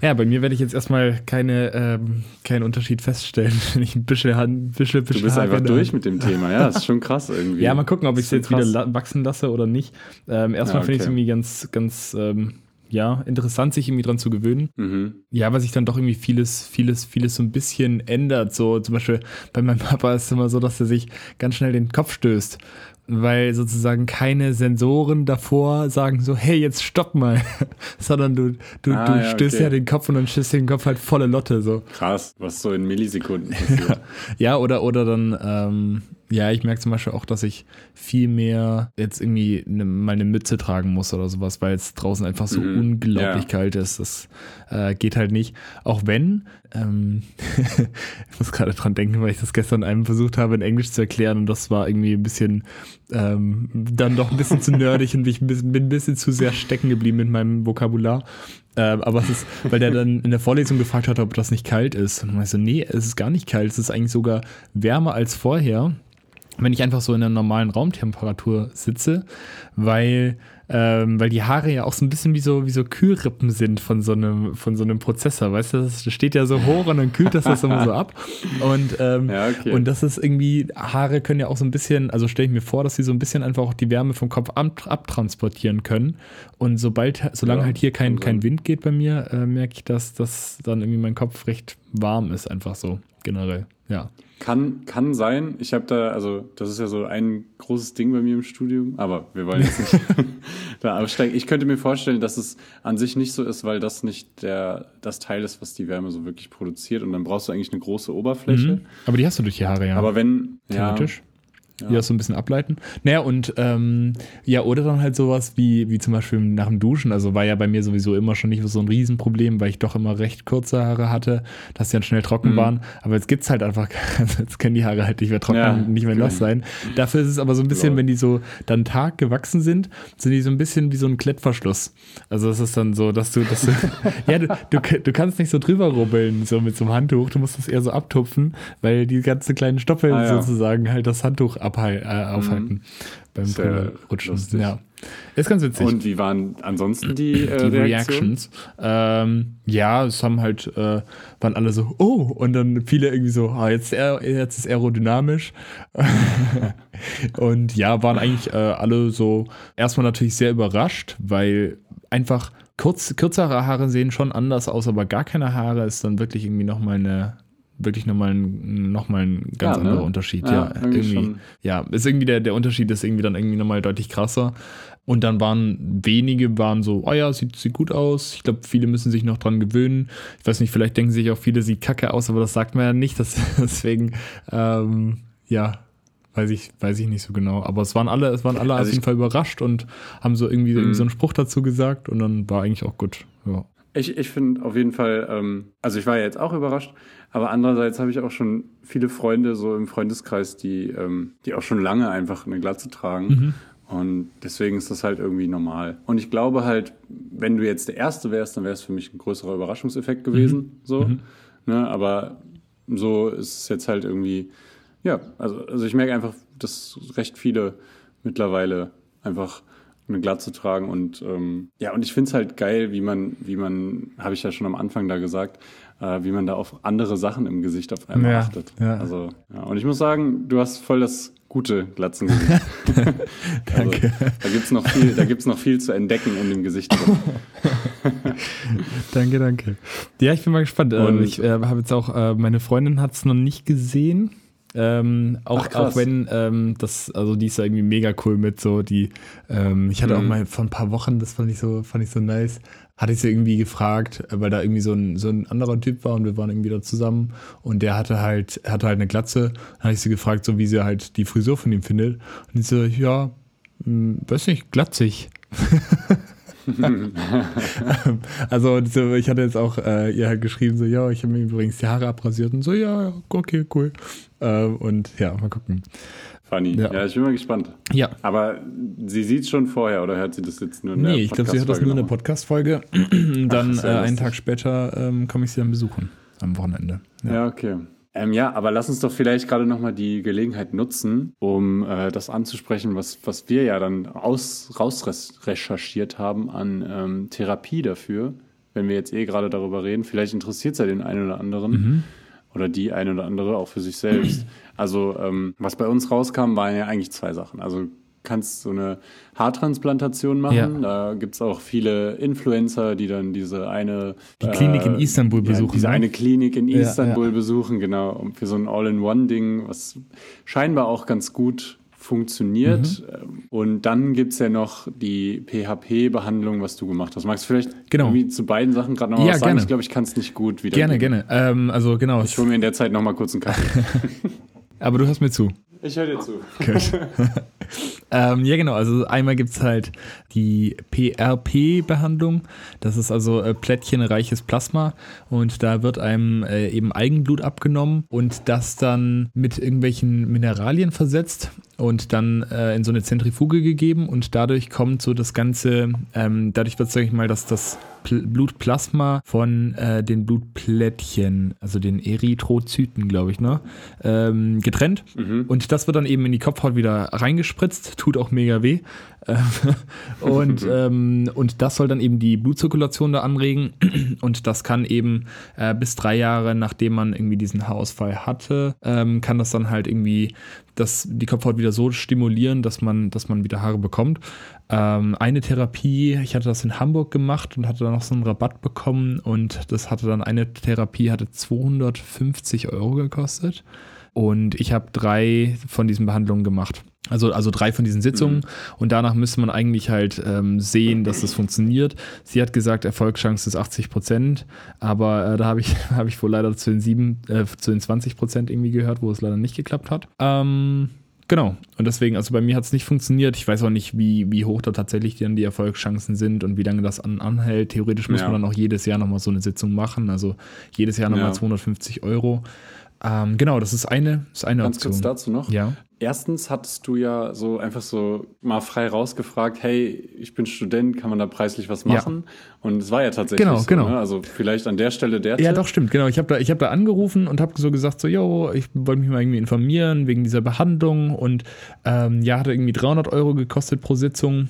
Ja, bei mir werde ich jetzt erstmal keine, ähm, keinen Unterschied feststellen, wenn ich ein bisschen, ein bisschen, bisschen Du bist einfach durch mit dem Thema, ja, das ist schon krass irgendwie. ja, mal gucken, ob ich es jetzt krass. wieder wachsen lasse oder nicht. Ähm, erstmal ja, okay. finde ich es irgendwie ganz, ganz ähm, ja, interessant, sich irgendwie dran zu gewöhnen. Mhm. Ja, weil sich dann doch irgendwie vieles, vieles, vieles so ein bisschen ändert. So zum Beispiel bei meinem Papa ist es immer so, dass er sich ganz schnell den Kopf stößt weil sozusagen keine Sensoren davor sagen so, hey, jetzt stopp mal, sondern du, du, ah, du ja, stößt okay. ja den Kopf und dann stößt den Kopf halt volle Lotte so. Krass, was so in Millisekunden passiert. ja, oder, oder dann, ähm, ja, ich merke zum Beispiel auch, dass ich viel mehr jetzt irgendwie eine, mal eine Mütze tragen muss oder sowas, weil es draußen einfach so mhm. unglaublich ja. kalt ist. Das äh, geht halt nicht. Auch wenn, ähm, ich muss gerade dran denken, weil ich das gestern einem versucht habe, in Englisch zu erklären und das war irgendwie ein bisschen, ähm, dann doch ein bisschen zu nerdig und ich bin ein bisschen zu sehr stecken geblieben mit meinem Vokabular. Ähm, aber es ist, weil der dann in der Vorlesung gefragt hat, ob das nicht kalt ist. Und meinte so, nee, es ist gar nicht kalt, es ist eigentlich sogar wärmer als vorher wenn ich einfach so in der normalen Raumtemperatur sitze, weil ähm, weil die Haare ja auch so ein bisschen wie so, wie so Kühlrippen sind von so einem, von so einem Prozessor, weißt du, das steht ja so hoch und dann kühlt das das immer so ab. Und, ähm, ja, okay. und das ist irgendwie, Haare können ja auch so ein bisschen, also stelle ich mir vor, dass sie so ein bisschen einfach auch die Wärme vom Kopf ab, abtransportieren können. Und sobald, solange ja, halt hier kein, kein Wind geht bei mir, äh, merke ich, dass, dass dann irgendwie mein Kopf recht warm ist, einfach so generell. Ja. Kann, kann sein. Ich habe da, also das ist ja so ein großes Ding bei mir im Studium, aber wir wollen jetzt nicht da absteigen. Ich könnte mir vorstellen, dass es an sich nicht so ist, weil das nicht der, das Teil ist, was die Wärme so wirklich produziert. Und dann brauchst du eigentlich eine große Oberfläche. Mhm. Aber die hast du durch die Haare, ja. Aber wenn, Theoretisch. Ja, ja. das so ein bisschen ableiten. Naja, und ähm, ja, oder dann halt sowas wie, wie zum Beispiel nach dem Duschen. Also war ja bei mir sowieso immer schon nicht so ein Riesenproblem, weil ich doch immer recht kurze Haare hatte, dass die dann schnell trocken mhm. waren. Aber jetzt gibt es halt einfach, jetzt können die Haare halt nicht mehr trocken, ja, nicht mehr nass sein. Dafür ist es aber so ein bisschen, wenn die so dann Tag gewachsen sind, sind die so ein bisschen wie so ein Klettverschluss. Also es ist dann so, dass du, dass du ja, du, du, du, kannst nicht so drüber rubbeln, so mit so einem Handtuch. Du musst das eher so abtupfen, weil die ganzen kleinen Stoppeln ah, ja. sozusagen halt das Handtuch abhal äh, aufhalten mhm. beim Sehr Rutschen. Lustig. Ja. Ist ganz witzig. Und wie waren ansonsten die, äh, die Reactions? Ähm, ja, es haben halt, äh, waren alle so, oh, und dann viele irgendwie so, ah, jetzt, jetzt ist aerodynamisch. und ja, waren eigentlich äh, alle so erstmal natürlich sehr überrascht, weil einfach kurz, kürzere Haare sehen schon anders aus, aber gar keine Haare ist dann wirklich irgendwie nochmal eine wirklich nochmal ein, noch mal ein ganz ja, anderer ne? Unterschied. Ja, ja irgendwie, irgendwie ja, ist irgendwie der, der Unterschied ist irgendwie dann irgendwie nochmal deutlich krasser. Und dann waren wenige, waren so, oh ja, sieht, sieht gut aus. Ich glaube, viele müssen sich noch dran gewöhnen. Ich weiß nicht, vielleicht denken sich auch viele, sieht kacke aus, aber das sagt man ja nicht. Das, deswegen, ähm, ja, weiß ich, weiß ich nicht so genau. Aber es waren alle, es waren alle also auf jeden Fall überrascht und haben so irgendwie, irgendwie so einen Spruch dazu gesagt und dann war eigentlich auch gut. Ja. Ich, ich finde auf jeden Fall, ähm, also ich war ja jetzt auch überrascht, aber andererseits habe ich auch schon viele Freunde so im Freundeskreis, die, ähm, die auch schon lange einfach eine Glatze tragen. Mhm. Und deswegen ist das halt irgendwie normal. Und ich glaube halt, wenn du jetzt der Erste wärst, dann wäre es für mich ein größerer Überraschungseffekt gewesen. Mhm. So. Mhm. Ne, aber so ist es jetzt halt irgendwie, ja, also, also ich merke einfach, dass recht viele mittlerweile einfach eine Glatze tragen und ähm, ja, und ich finde es halt geil, wie man, wie man, habe ich ja schon am Anfang da gesagt, äh, wie man da auf andere Sachen im Gesicht auf einmal ja, achtet. Ja. Also, ja. Und ich muss sagen, du hast voll das gute Glatzengesicht. Danke. Also, da gibt es noch, viel, noch viel zu entdecken in dem Gesicht. danke, danke. Ja, ich bin mal gespannt. Ähm, und ich äh, habe jetzt auch, äh, meine Freundin hat es noch nicht gesehen. Ähm, auch, Ach, auch wenn ähm, das, also die ist ja irgendwie mega cool mit so, die, ähm, ich hatte mhm. auch mal vor ein paar Wochen, das fand ich so, fand ich so nice, hatte ich sie irgendwie gefragt, weil da irgendwie so ein, so ein anderer Typ war und wir waren irgendwie da zusammen und der hatte halt, hatte halt eine Glatze. Dann habe ich sie gefragt, so wie sie halt die Frisur von ihm findet. Und ich so, ja, mh, hm, weiß nicht, glatzig. also ich hatte jetzt auch äh, ihr halt geschrieben, so, ja, ich habe mir übrigens die Haare abrasiert und so, ja, okay, cool. Äh, und ja, mal gucken. Funny. Ja. ja. ich bin mal gespannt. Ja. Aber sie sieht es schon vorher oder hört sie das jetzt nur in der Nee, ich glaube, sie hört das nur in der Podcast-Folge. dann Ach, äh, einen Tag später ähm, komme ich sie dann besuchen am Wochenende. Ja, ja okay. Ähm, ja, aber lass uns doch vielleicht gerade nochmal die Gelegenheit nutzen, um äh, das anzusprechen, was, was wir ja dann aus, raus recherchiert haben an ähm, Therapie dafür, wenn wir jetzt eh gerade darüber reden. Vielleicht interessiert es ja den einen oder anderen mhm. oder die eine oder andere auch für sich selbst. Also ähm, was bei uns rauskam, waren ja eigentlich zwei Sachen. Also kannst so eine Haartransplantation machen. Ja. Da gibt es auch viele Influencer, die dann diese eine die Klinik äh, in Istanbul besuchen. Ja, diese ne? eine Klinik in Istanbul ja, besuchen, genau, für so ein All-in-One-Ding, was scheinbar auch ganz gut funktioniert. Mhm. Und dann gibt es ja noch die PHP-Behandlung, was du gemacht hast. Magst du vielleicht genau. irgendwie zu beiden Sachen gerade noch ja, was sagen? Gerne. Ich glaube, ich kann es nicht gut wieder. Gerne, gerne. Ähm, also genau. Ich hole mir in der Zeit noch mal kurz einen Kaffee. Aber du hörst mir zu. Ich höre dir zu. Ähm, ja, genau. Also einmal gibt es halt die PRP-Behandlung. Das ist also äh, plättchenreiches Plasma und da wird einem äh, eben Eigenblut abgenommen und das dann mit irgendwelchen Mineralien versetzt und dann äh, in so eine Zentrifuge gegeben und dadurch kommt so das Ganze, ähm, dadurch wird, sag ich mal, dass das Blutplasma von äh, den Blutplättchen, also den Erythrozyten, glaube ich, ne, ähm, getrennt. Mhm. Und das wird dann eben in die Kopfhaut wieder reingespritzt, tut auch mega weh. und, ähm, und das soll dann eben die Blutzirkulation da anregen. Und das kann eben äh, bis drei Jahre, nachdem man irgendwie diesen Haarausfall hatte, ähm, kann das dann halt irgendwie das, die Kopfhaut wieder so stimulieren, dass man, dass man wieder Haare bekommt. Ähm, eine Therapie, ich hatte das in Hamburg gemacht und hatte dann noch so einen Rabatt bekommen und das hatte dann eine Therapie, hatte 250 Euro gekostet. Und ich habe drei von diesen Behandlungen gemacht. Also, also drei von diesen Sitzungen. Mhm. Und danach müsste man eigentlich halt ähm, sehen, dass das funktioniert. Sie hat gesagt, Erfolgschance ist 80 Prozent. Aber äh, da habe ich, hab ich wohl leider zu den, sieben, äh, zu den 20 Prozent irgendwie gehört, wo es leider nicht geklappt hat. Ähm, Genau. Und deswegen, also bei mir hat es nicht funktioniert. Ich weiß auch nicht, wie, wie hoch da tatsächlich dann die Erfolgschancen sind und wie lange das an, anhält. Theoretisch muss ja. man dann auch jedes Jahr nochmal so eine Sitzung machen. Also jedes Jahr nochmal ja. 250 Euro. Ähm, genau, das ist eine, ist eine Ganz Option. kurz dazu noch. Ja. Erstens hattest du ja so einfach so mal frei rausgefragt, hey, ich bin Student, kann man da preislich was machen? Ja. Und es war ja tatsächlich genau, so. Genau. Ne? Also vielleicht an der Stelle der Ja, Tipp. doch, stimmt, genau. Ich habe da, hab da angerufen und habe so gesagt, so, yo, ich wollte mich mal irgendwie informieren wegen dieser Behandlung und ähm, ja, hat irgendwie 300 Euro gekostet pro Sitzung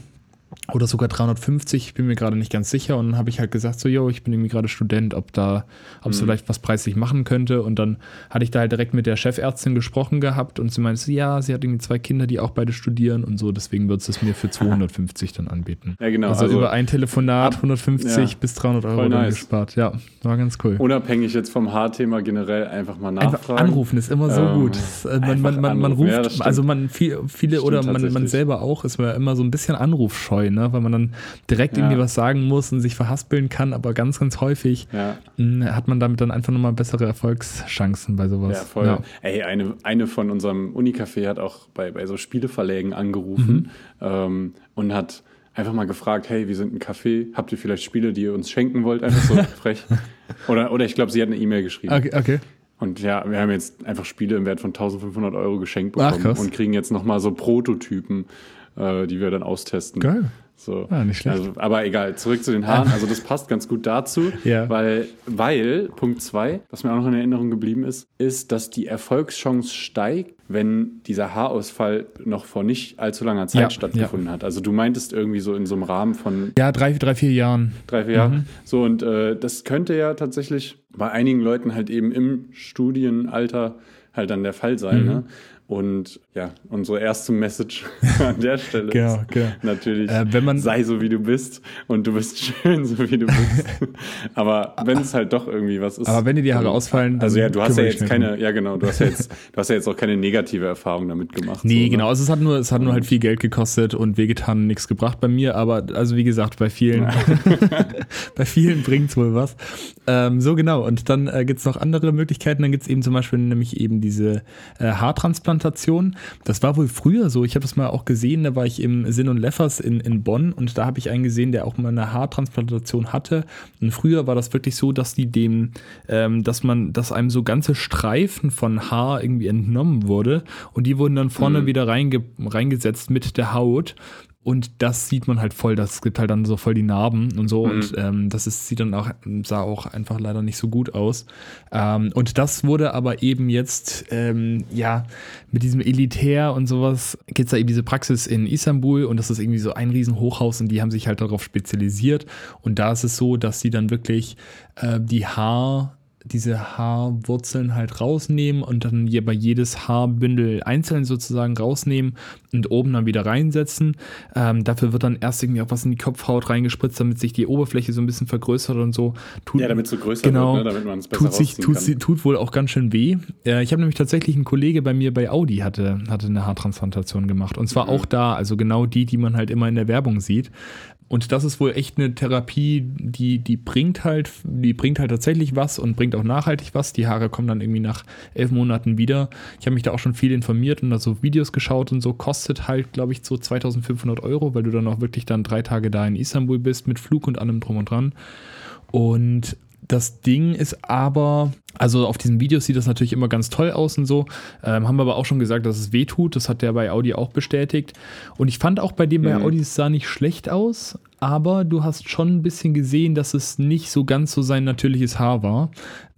oder sogar 350, ich bin mir gerade nicht ganz sicher. Und dann habe ich halt gesagt, so, yo, ich bin irgendwie gerade Student, ob da, ob es mhm. vielleicht was preislich machen könnte. Und dann hatte ich da halt direkt mit der Chefärztin gesprochen gehabt und sie meinte, ja, sie hat irgendwie zwei Kinder, die auch beide studieren und so, deswegen wird es mir für 250 dann anbieten. Ja, genau. Also, also über ein Telefonat 150 ja, bis 300 Euro nice. gespart. Ja, war ganz cool. Unabhängig jetzt vom Haarthema generell einfach mal nachfragen. Einfach anrufen ist immer so ähm, gut. Äh, man, man, man, man, ruft, ja, also man viel, viele stimmt oder man, man selber auch ist immer so ein bisschen anrufscheu ne? weil man dann direkt ja. irgendwie was sagen muss und sich verhaspeln kann, aber ganz, ganz häufig ja. Hm, hat man damit dann einfach nochmal bessere Erfolgschancen bei sowas. Ja, voll. Ja. Ey, eine, eine von unserem Unicafé hat auch bei, bei so Spieleverlägen angerufen mhm. ähm, und hat einfach mal gefragt, hey, wir sind ein Café, habt ihr vielleicht Spiele, die ihr uns schenken wollt? Einfach so frech. Oder, oder ich glaube, sie hat eine E-Mail geschrieben. Okay, okay. Und ja, wir haben jetzt einfach Spiele im Wert von 1500 Euro geschenkt bekommen Ach, und kriegen jetzt nochmal so Prototypen, äh, die wir dann austesten. Geil. So. Ah, nicht schlecht. Also, aber egal, zurück zu den Haaren. Also das passt ganz gut dazu, ja. weil, weil, Punkt zwei, was mir auch noch in Erinnerung geblieben ist, ist, dass die Erfolgschance steigt, wenn dieser Haarausfall noch vor nicht allzu langer Zeit ja, stattgefunden ja. hat. Also du meintest irgendwie so in so einem Rahmen von... Ja, drei, drei vier Jahren. Drei, vier Jahre. Mhm. So, und äh, das könnte ja tatsächlich bei einigen Leuten halt eben im Studienalter halt dann der Fall sein. Mhm. Ne? Und ja, unsere erste Message an der Stelle genau, ist genau. natürlich, äh, wenn man, sei so wie du bist und du bist schön, so wie du bist. aber wenn es halt doch irgendwie was ist. Aber wenn dir die Haare ausfallen, dann Also ja, du hast ja jetzt keine, ja genau, du hast ja jetzt, du hast ja jetzt auch keine negative Erfahrung damit gemacht. Nee, so, ne? genau, also es hat nur, es hat nur halt viel Geld gekostet und wehgetan nichts gebracht bei mir, aber also wie gesagt, bei vielen, bei vielen bringt es wohl was. Ähm, so genau, und dann äh, gibt es noch andere Möglichkeiten, dann gibt es eben zum Beispiel nämlich eben diese äh, Haartransplantation Transplantation. Das war wohl früher so. Ich habe das mal auch gesehen, da war ich im Sinn und Leffers in, in Bonn und da habe ich einen gesehen, der auch mal eine Haartransplantation hatte. Und früher war das wirklich so, dass die dem, ähm, dass man, dass einem so ganze Streifen von Haar irgendwie entnommen wurde und die wurden dann vorne mhm. wieder reinge reingesetzt mit der Haut. Und das sieht man halt voll, das gibt halt dann so voll die Narben und so. Mhm. Und ähm, das ist, sieht dann auch, sah auch einfach leider nicht so gut aus. Ähm, und das wurde aber eben jetzt, ähm, ja, mit diesem Elitär und sowas, gibt es da eben diese Praxis in Istanbul und das ist irgendwie so ein Riesenhochhaus und die haben sich halt darauf spezialisiert. Und da ist es so, dass sie dann wirklich äh, die Haar diese Haarwurzeln halt rausnehmen und dann hier bei jedes Haarbündel einzeln sozusagen rausnehmen und oben dann wieder reinsetzen. Ähm, dafür wird dann erst irgendwie auch was in die Kopfhaut reingespritzt, damit sich die Oberfläche so ein bisschen vergrößert und so. Tut, ja, damit es so größer genau, wird, ne? damit man es besser tut sich, tut, kann. tut wohl auch ganz schön weh. Äh, ich habe nämlich tatsächlich einen Kollege bei mir bei Audi hatte, hatte eine Haartransplantation gemacht und zwar mhm. auch da, also genau die, die man halt immer in der Werbung sieht. Und das ist wohl echt eine Therapie, die, die bringt halt, die bringt halt tatsächlich was und bringt auch nachhaltig was. Die Haare kommen dann irgendwie nach elf Monaten wieder. Ich habe mich da auch schon viel informiert und da so Videos geschaut und so. Kostet halt, glaube ich, so 2500 Euro, weil du dann auch wirklich dann drei Tage da in Istanbul bist mit Flug und allem drum und dran. Und das Ding ist aber, also auf diesen Videos sieht das natürlich immer ganz toll aus und so. Ähm, haben wir aber auch schon gesagt, dass es weh tut. Das hat der bei Audi auch bestätigt. Und ich fand auch bei dem mhm. bei Audi, es sah nicht schlecht aus, aber du hast schon ein bisschen gesehen, dass es nicht so ganz so sein natürliches Haar war.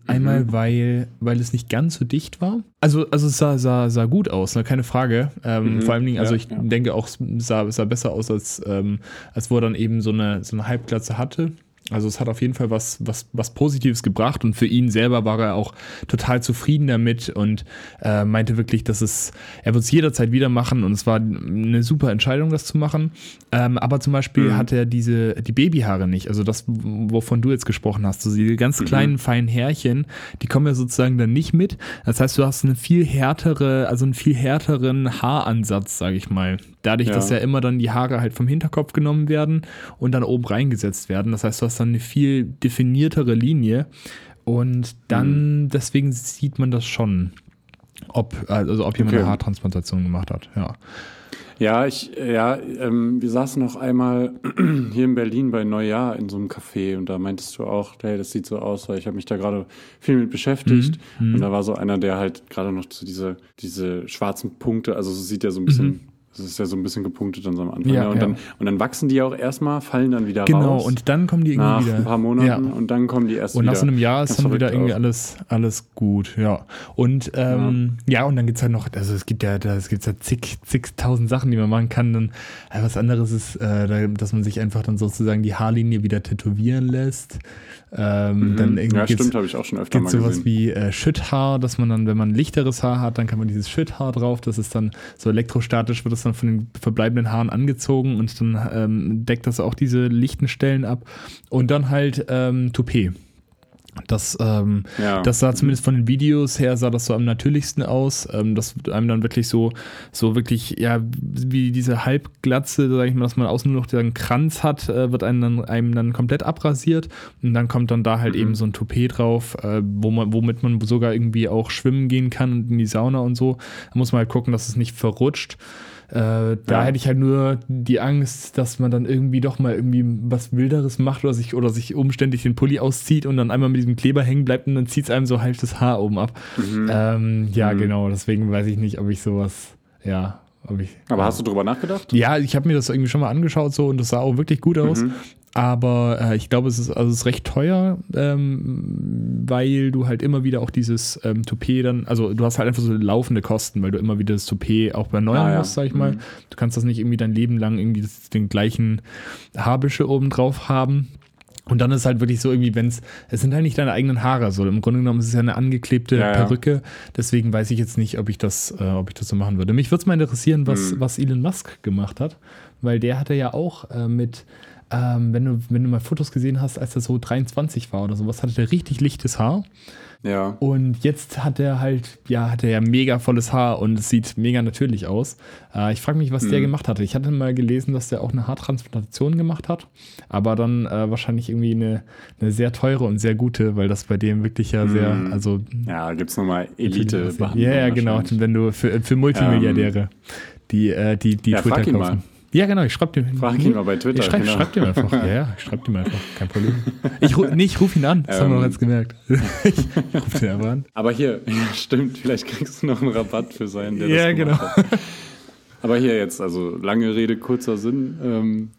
Einmal, mhm. weil, weil es nicht ganz so dicht war. Also, also es sah, sah, sah gut aus, ne? keine Frage. Ähm, mhm. Vor allem, also ja, ich ja. denke auch, es sah, sah besser aus, als, ähm, als wo er dann eben so eine, so eine Halbglatze hatte. Also es hat auf jeden Fall was, was, was Positives gebracht und für ihn selber war er auch total zufrieden damit und äh, meinte wirklich, dass es, er wird es jederzeit wieder machen und es war eine super Entscheidung, das zu machen. Ähm, aber zum Beispiel mhm. hat er diese, die Babyhaare nicht, also das, wovon du jetzt gesprochen hast, so diese ganz mhm. kleinen, feinen Härchen, die kommen ja sozusagen dann nicht mit. Das heißt, du hast eine viel härtere, also einen viel härteren Haaransatz, sage ich mal. Dadurch, ja. dass ja immer dann die Haare halt vom Hinterkopf genommen werden und dann oben reingesetzt werden. Das heißt, du hast dann eine viel definiertere Linie und dann, mhm. deswegen sieht man das schon, ob, also ob jemand okay. eine Haartransplantation gemacht hat, ja. Ja, ich, ja, ähm, wir saßen noch einmal hier in Berlin bei Neujahr in so einem Café und da meintest du auch, hey, das sieht so aus, weil ich habe mich da gerade viel mit beschäftigt mhm. und da war so einer, der halt gerade noch so diese, diese schwarzen Punkte, also so sieht ja so ein bisschen mhm. Das ist ja so ein bisschen gepunktet dann so am Anfang. Ja, ja. Und, ja. Dann, und dann wachsen die auch erstmal, fallen dann wieder genau, raus. Genau, und dann kommen die irgendwie nach wieder. ein paar Monaten ja. und dann kommen die erst und wieder. Und nach so einem Jahr ist dann wieder irgendwie alles, alles gut, ja. Und ähm, ja. und dann gibt es halt noch, also es gibt ja, es gibt ja zig, zigtausend Sachen, die man machen kann. Dann, äh, was anderes ist, äh, dass man sich einfach dann sozusagen die Haarlinie wieder tätowieren lässt. Ähm, mhm. dann ja, stimmt, habe ich auch schon öfter mal gesehen. sowas wie äh, Schütthaar, dass man dann, wenn man lichteres Haar hat, dann kann man dieses Schütthaar drauf, das ist dann so elektrostatisch, wird das dann von den verbleibenden Haaren angezogen und dann ähm, deckt das auch diese lichten Stellen ab. Und dann halt ähm, Toupet. Das, ähm, ja. das sah zumindest von den Videos her, sah das so am natürlichsten aus. Ähm, das einem dann wirklich so, so wirklich, ja, wie diese Halbglatze, sag ich mal, dass man außen nur noch diesen Kranz hat, äh, wird einem dann, einem dann komplett abrasiert. Und dann kommt dann da halt mhm. eben so ein Toupet drauf, äh, wo man, womit man sogar irgendwie auch schwimmen gehen kann und in die Sauna und so. Da muss man halt gucken, dass es nicht verrutscht. Äh, da ja. hätte ich halt nur die Angst, dass man dann irgendwie doch mal irgendwie was Wilderes macht oder sich, oder sich umständlich den Pulli auszieht und dann einmal mit diesem Kleber hängen bleibt und dann zieht es einem so halb das Haar oben ab. Mhm. Ähm, ja, mhm. genau. Deswegen weiß ich nicht, ob ich sowas, ja, ich, Aber hast du drüber nachgedacht? Ja, ich habe mir das irgendwie schon mal angeschaut so und das sah auch wirklich gut aus. Mhm. Aber äh, ich glaube, es ist, also es ist recht teuer, ähm, weil du halt immer wieder auch dieses ähm, Toupet dann, also du hast halt einfach so laufende Kosten, weil du immer wieder das Toupet auch erneuern ah, ja. musst, sag ich mal. Mhm. Du kannst das nicht irgendwie dein Leben lang irgendwie das, den gleichen Haarbüsche oben drauf haben. Und dann ist halt wirklich so irgendwie, wenn es, es sind halt nicht deine eigenen Haare, so im Grunde genommen ist es ja eine angeklebte ja, Perücke. Ja. Deswegen weiß ich jetzt nicht, ob ich das, äh, ob ich das so machen würde. Mich würde es mal interessieren, was, mhm. was Elon Musk gemacht hat, weil der hatte ja auch äh, mit ähm, wenn, du, wenn du mal Fotos gesehen hast, als er so 23 war oder sowas, hatte der richtig lichtes Haar. Ja. Und jetzt hat er halt, ja, hat er ja mega volles Haar und es sieht mega natürlich aus. Äh, ich frage mich, was mhm. der gemacht hatte. Ich hatte mal gelesen, dass der auch eine Haartransplantation gemacht hat, aber dann äh, wahrscheinlich irgendwie eine, eine sehr teure und sehr gute, weil das bei dem wirklich ja sehr, mhm. also. Ja, gibt es nochmal elite Ja, ja, genau. Wenn du für, für Multimilliardäre, ähm, die, äh, die, die ja, Twitter kaufen. Mal. Ja, genau, ich schreibe dir. Frag ihn mal bei Twitter. Ich schreibe genau. schreib dir einfach. Ja, ja, ich schreibe dir einfach. Kein Problem. Ich, nee, ich rufe ihn an. Das ähm, haben wir ähm. jetzt gemerkt. ich rufe ihn einfach an. Aber hier, stimmt, vielleicht kriegst du noch einen Rabatt für seinen, der ja, das genau. Hat. Aber hier jetzt, also lange Rede, kurzer Sinn. Ähm,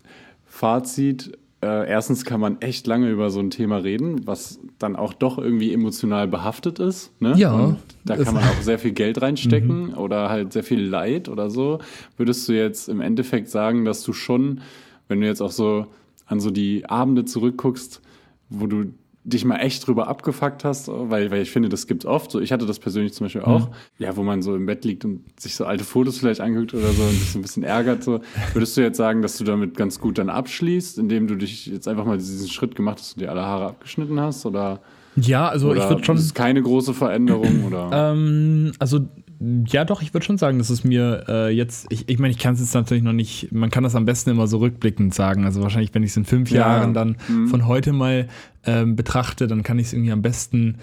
Fazit, äh, erstens kann man echt lange über so ein Thema reden, was dann auch doch irgendwie emotional behaftet ist. Ne? Ja. Und da kann man auch sehr viel Geld reinstecken mhm. oder halt sehr viel Leid oder so. Würdest du jetzt im Endeffekt sagen, dass du schon, wenn du jetzt auch so an so die Abende zurückguckst, wo du dich mal echt drüber abgefuckt hast, weil, weil ich finde, das gibt's oft. So, ich hatte das persönlich zum Beispiel auch, mhm. ja, wo man so im Bett liegt und sich so alte Fotos vielleicht anguckt oder so und sich so ein bisschen ärgert. So. Würdest du jetzt sagen, dass du damit ganz gut dann abschließt, indem du dich jetzt einfach mal diesen Schritt gemacht hast und dir alle Haare abgeschnitten hast? Oder ja, also oder ich würde schon. Ist keine große Veränderung oder? ähm, also ja, doch, ich würde schon sagen, dass es mir äh, jetzt, ich, ich meine, ich kann es jetzt natürlich noch nicht, man kann das am besten immer so rückblickend sagen. Also wahrscheinlich, wenn ich es in fünf ja. Jahren dann mhm. von heute mal ähm, betrachte, dann kann ich es irgendwie am besten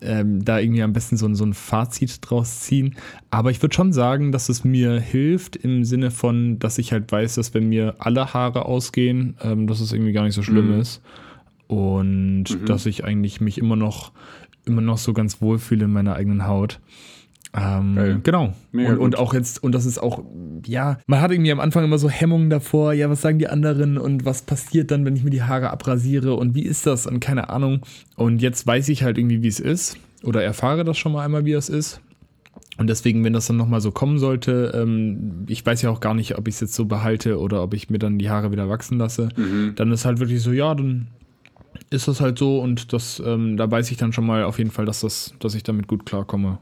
ähm, da irgendwie am besten so, so ein Fazit draus ziehen. Aber ich würde schon sagen, dass es mir hilft im Sinne von, dass ich halt weiß, dass wenn mir alle Haare ausgehen, ähm, dass es irgendwie gar nicht so schlimm mhm. ist. Und mhm. dass ich eigentlich mich immer noch, immer noch so ganz wohl fühle in meiner eigenen Haut. Ähm, genau. Und, und, auch jetzt, und das ist auch, ja, man hat irgendwie am Anfang immer so Hemmungen davor, ja, was sagen die anderen und was passiert dann, wenn ich mir die Haare abrasiere und wie ist das und keine Ahnung. Und jetzt weiß ich halt irgendwie, wie es ist oder erfahre das schon mal einmal, wie es ist. Und deswegen, wenn das dann nochmal so kommen sollte, ähm, ich weiß ja auch gar nicht, ob ich es jetzt so behalte oder ob ich mir dann die Haare wieder wachsen lasse, mhm. dann ist halt wirklich so, ja, dann ist das halt so und das, ähm, da weiß ich dann schon mal auf jeden Fall, dass, das, dass ich damit gut klarkomme.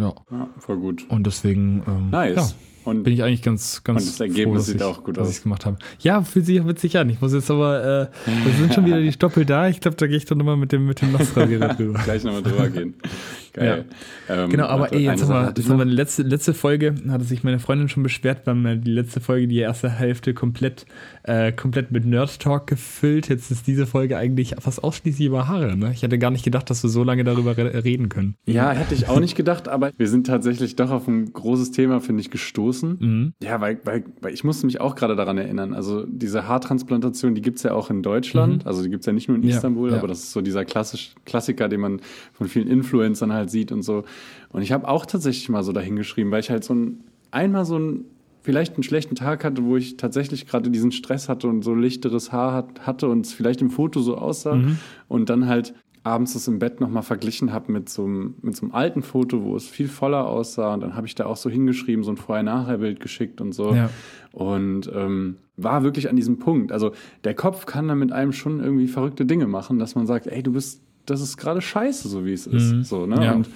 Ja. ja voll gut. Und deswegen, ähm, nice. ja. Und bin ich eigentlich ganz, ganz Und das Ergebnis froh, sieht ich, auch gut aus. Ich gemacht habe. Ja, fühlt sich auch witzig an. Ich muss jetzt aber, äh, wir sind schon wieder die Stoppel da. Ich glaube, da gehe ich dann nochmal mit dem, mit dem Nassrasierer drüber. Gleich nochmal drüber gehen. Geil. Ja. Ähm, genau, aber ey, jetzt haben wir, wir die letzte, letzte Folge, hatte sich meine Freundin schon beschwert, weil die letzte Folge, die erste Hälfte komplett, äh, komplett mit Nerd Talk gefüllt. Jetzt ist diese Folge eigentlich fast ausschließlich über Haare. Ne? Ich hätte gar nicht gedacht, dass wir so lange darüber re reden können. Ja, hätte ich auch nicht gedacht, aber wir sind tatsächlich doch auf ein großes Thema, finde ich, gestoßen. Mhm. Ja, weil, weil, weil ich musste mich auch gerade daran erinnern. Also diese Haartransplantation, die gibt es ja auch in Deutschland. Mhm. Also die gibt es ja nicht nur in Istanbul, ja, ja. aber das ist so dieser klassisch, Klassiker, den man von vielen Influencern halt sieht und so. Und ich habe auch tatsächlich mal so dahingeschrieben, weil ich halt so ein, einmal so ein, vielleicht einen schlechten Tag hatte, wo ich tatsächlich gerade diesen Stress hatte und so lichteres Haar hat, hatte und es vielleicht im Foto so aussah mhm. und dann halt abends das im Bett nochmal verglichen habe mit so, einem, mit so einem alten Foto, wo es viel voller aussah. Und dann habe ich da auch so hingeschrieben, so ein Vorher-Nachher-Bild geschickt und so. Ja. Und ähm, war wirklich an diesem Punkt. Also der Kopf kann dann mit einem schon irgendwie verrückte Dinge machen, dass man sagt, ey, du bist, das ist gerade scheiße, so wie es ist. Mhm. So, ne? Ja. Und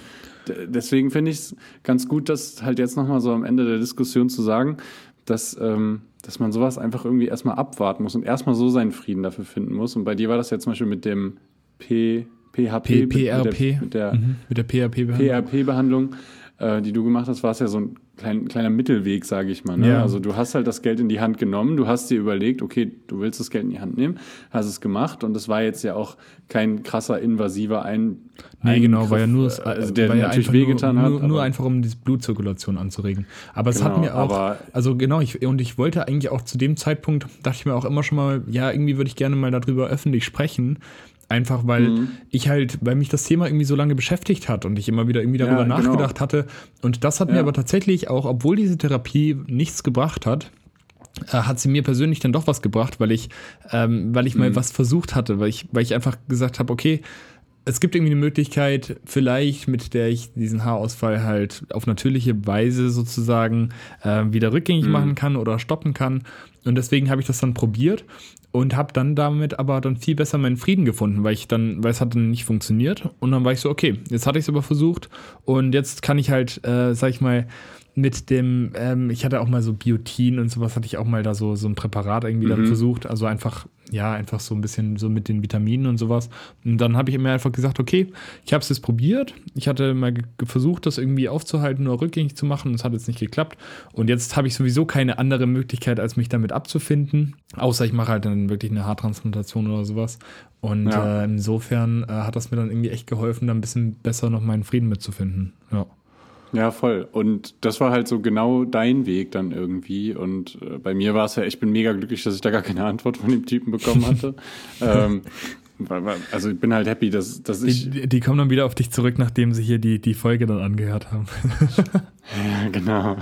deswegen finde ich es ganz gut, das halt jetzt nochmal so am Ende der Diskussion zu sagen, dass, ähm, dass man sowas einfach irgendwie erstmal abwarten muss und erstmal so seinen Frieden dafür finden muss. Und bei dir war das ja zum Beispiel mit dem P, PHP, PRP, mit der, mhm, mit der PHP-Behandlung, PRP-Behandlung äh, die du gemacht hast, war es ja so ein klein, kleiner Mittelweg, sage ich mal. Ne? Ja. Also du hast halt das Geld in die Hand genommen, du hast dir überlegt, okay, du willst das Geld in die Hand nehmen, hast es gemacht und es war jetzt ja auch kein krasser invasiver Ein Nee, genau, war ja nur, äh, also der ja natürlich wehgetan hat. Nur, nur einfach, um die Blutzirkulation anzuregen. Aber es genau, hat mir auch, also genau, ich, und ich wollte eigentlich auch zu dem Zeitpunkt, dachte ich mir auch immer schon mal, ja, irgendwie würde ich gerne mal darüber öffentlich sprechen, Einfach weil mhm. ich halt, weil mich das Thema irgendwie so lange beschäftigt hat und ich immer wieder irgendwie darüber ja, genau. nachgedacht hatte. Und das hat ja. mir aber tatsächlich auch, obwohl diese Therapie nichts gebracht hat, äh, hat sie mir persönlich dann doch was gebracht, weil ich, ähm, weil ich mhm. mal was versucht hatte, weil ich, weil ich einfach gesagt habe, okay, es gibt irgendwie eine Möglichkeit, vielleicht, mit der ich diesen Haarausfall halt auf natürliche Weise sozusagen äh, wieder rückgängig mhm. machen kann oder stoppen kann. Und deswegen habe ich das dann probiert und habe dann damit aber dann viel besser meinen Frieden gefunden, weil ich dann, weil es hat dann nicht funktioniert und dann war ich so, okay, jetzt hatte ich es aber versucht und jetzt kann ich halt, äh, sag ich mal, mit dem, ähm, ich hatte auch mal so Biotin und sowas, hatte ich auch mal da so, so ein Präparat irgendwie mhm. dann versucht. Also einfach, ja, einfach so ein bisschen so mit den Vitaminen und sowas. Und dann habe ich mir einfach gesagt, okay, ich habe es jetzt probiert. Ich hatte mal versucht, das irgendwie aufzuhalten oder rückgängig zu machen. Das hat jetzt nicht geklappt. Und jetzt habe ich sowieso keine andere Möglichkeit, als mich damit abzufinden. Außer ich mache halt dann wirklich eine Haartransplantation oder sowas. Und ja. äh, insofern äh, hat das mir dann irgendwie echt geholfen, da ein bisschen besser noch meinen Frieden mitzufinden. Ja. Ja, voll. Und das war halt so genau dein Weg dann irgendwie. Und äh, bei mir war es ja, ich bin mega glücklich, dass ich da gar keine Antwort von dem Typen bekommen hatte. ähm, also ich bin halt happy, dass, dass ich. Die, die, kommen dann wieder auf dich zurück, nachdem sie hier die, die Folge dann angehört haben. ja, genau.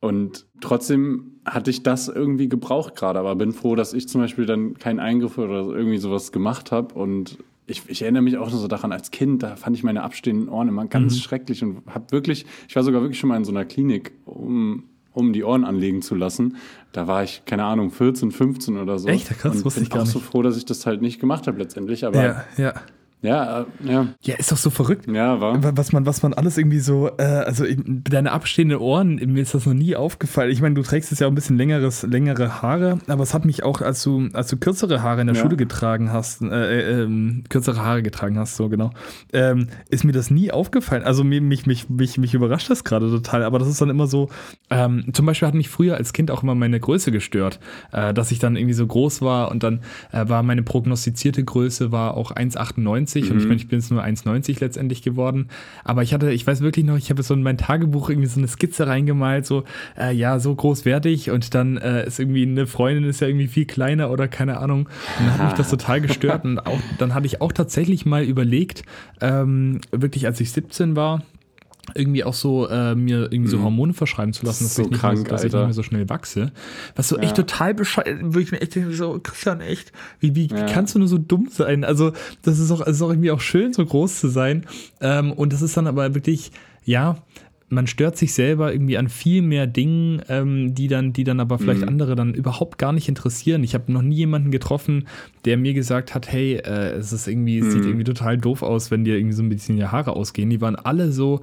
Und trotzdem hatte ich das irgendwie gebraucht gerade, aber bin froh, dass ich zum Beispiel dann keinen Eingriff oder irgendwie sowas gemacht habe und ich, ich, erinnere mich auch noch so daran, als Kind, da fand ich meine abstehenden Ohren immer ganz mhm. schrecklich und habe wirklich, ich war sogar wirklich schon mal in so einer Klinik, um, um die Ohren anlegen zu lassen. Da war ich, keine Ahnung, 14, 15 oder so. Echt? Krass, und wusste bin ich gar auch nicht. so froh, dass ich das halt nicht gemacht habe letztendlich. Aber ja, ja. Ja, äh, ja. Ja, ist doch so verrückt. Ja, war. Was man, was man alles irgendwie so, äh, also deine abstehenden Ohren, mir ist das noch nie aufgefallen. Ich meine, du trägst jetzt ja auch ein bisschen längeres, längere Haare, aber es hat mich auch, als du, als du kürzere Haare in der ja. Schule getragen hast, äh, äh, ähm, kürzere Haare getragen hast, so genau, ähm, ist mir das nie aufgefallen. Also mich, mich, mich, mich, mich überrascht das gerade total, aber das ist dann immer so, ähm, zum Beispiel hat mich früher als Kind auch immer meine Größe gestört, äh, dass ich dann irgendwie so groß war und dann äh, war meine prognostizierte Größe war auch 1,98 1,90 mhm. und ich mhm. meine, ich bin jetzt nur 1,90 letztendlich geworden. Aber ich hatte, ich weiß wirklich noch, ich habe so in mein Tagebuch irgendwie so eine Skizze reingemalt, so, äh, ja, so groß werde ich und dann äh, ist irgendwie eine Freundin ist ja irgendwie viel kleiner oder keine Ahnung. Und dann hat mich das total gestört und auch, dann hatte ich auch tatsächlich mal überlegt, ähm, wirklich als ich 17 war, irgendwie auch so äh, mir irgendwie so mhm. Hormone verschreiben zu lassen, dass, so ich, nicht krank, mehr, dass ich, nicht mehr, so schnell wachse. Was so ja. echt total bescheuert, wo ich mir echt denke, so, Christian, echt, wie, wie ja. kannst du nur so dumm sein? Also, das ist auch, das ist auch irgendwie auch schön, so groß zu sein. Ähm, und das ist dann aber wirklich, ja, man stört sich selber irgendwie an viel mehr Dingen, ähm, die dann, die dann aber vielleicht mhm. andere dann überhaupt gar nicht interessieren. Ich habe noch nie jemanden getroffen, der mir gesagt hat, hey, äh, es ist irgendwie, mhm. sieht irgendwie total doof aus, wenn dir irgendwie so ein bisschen die Haare ausgehen. Die waren alle so,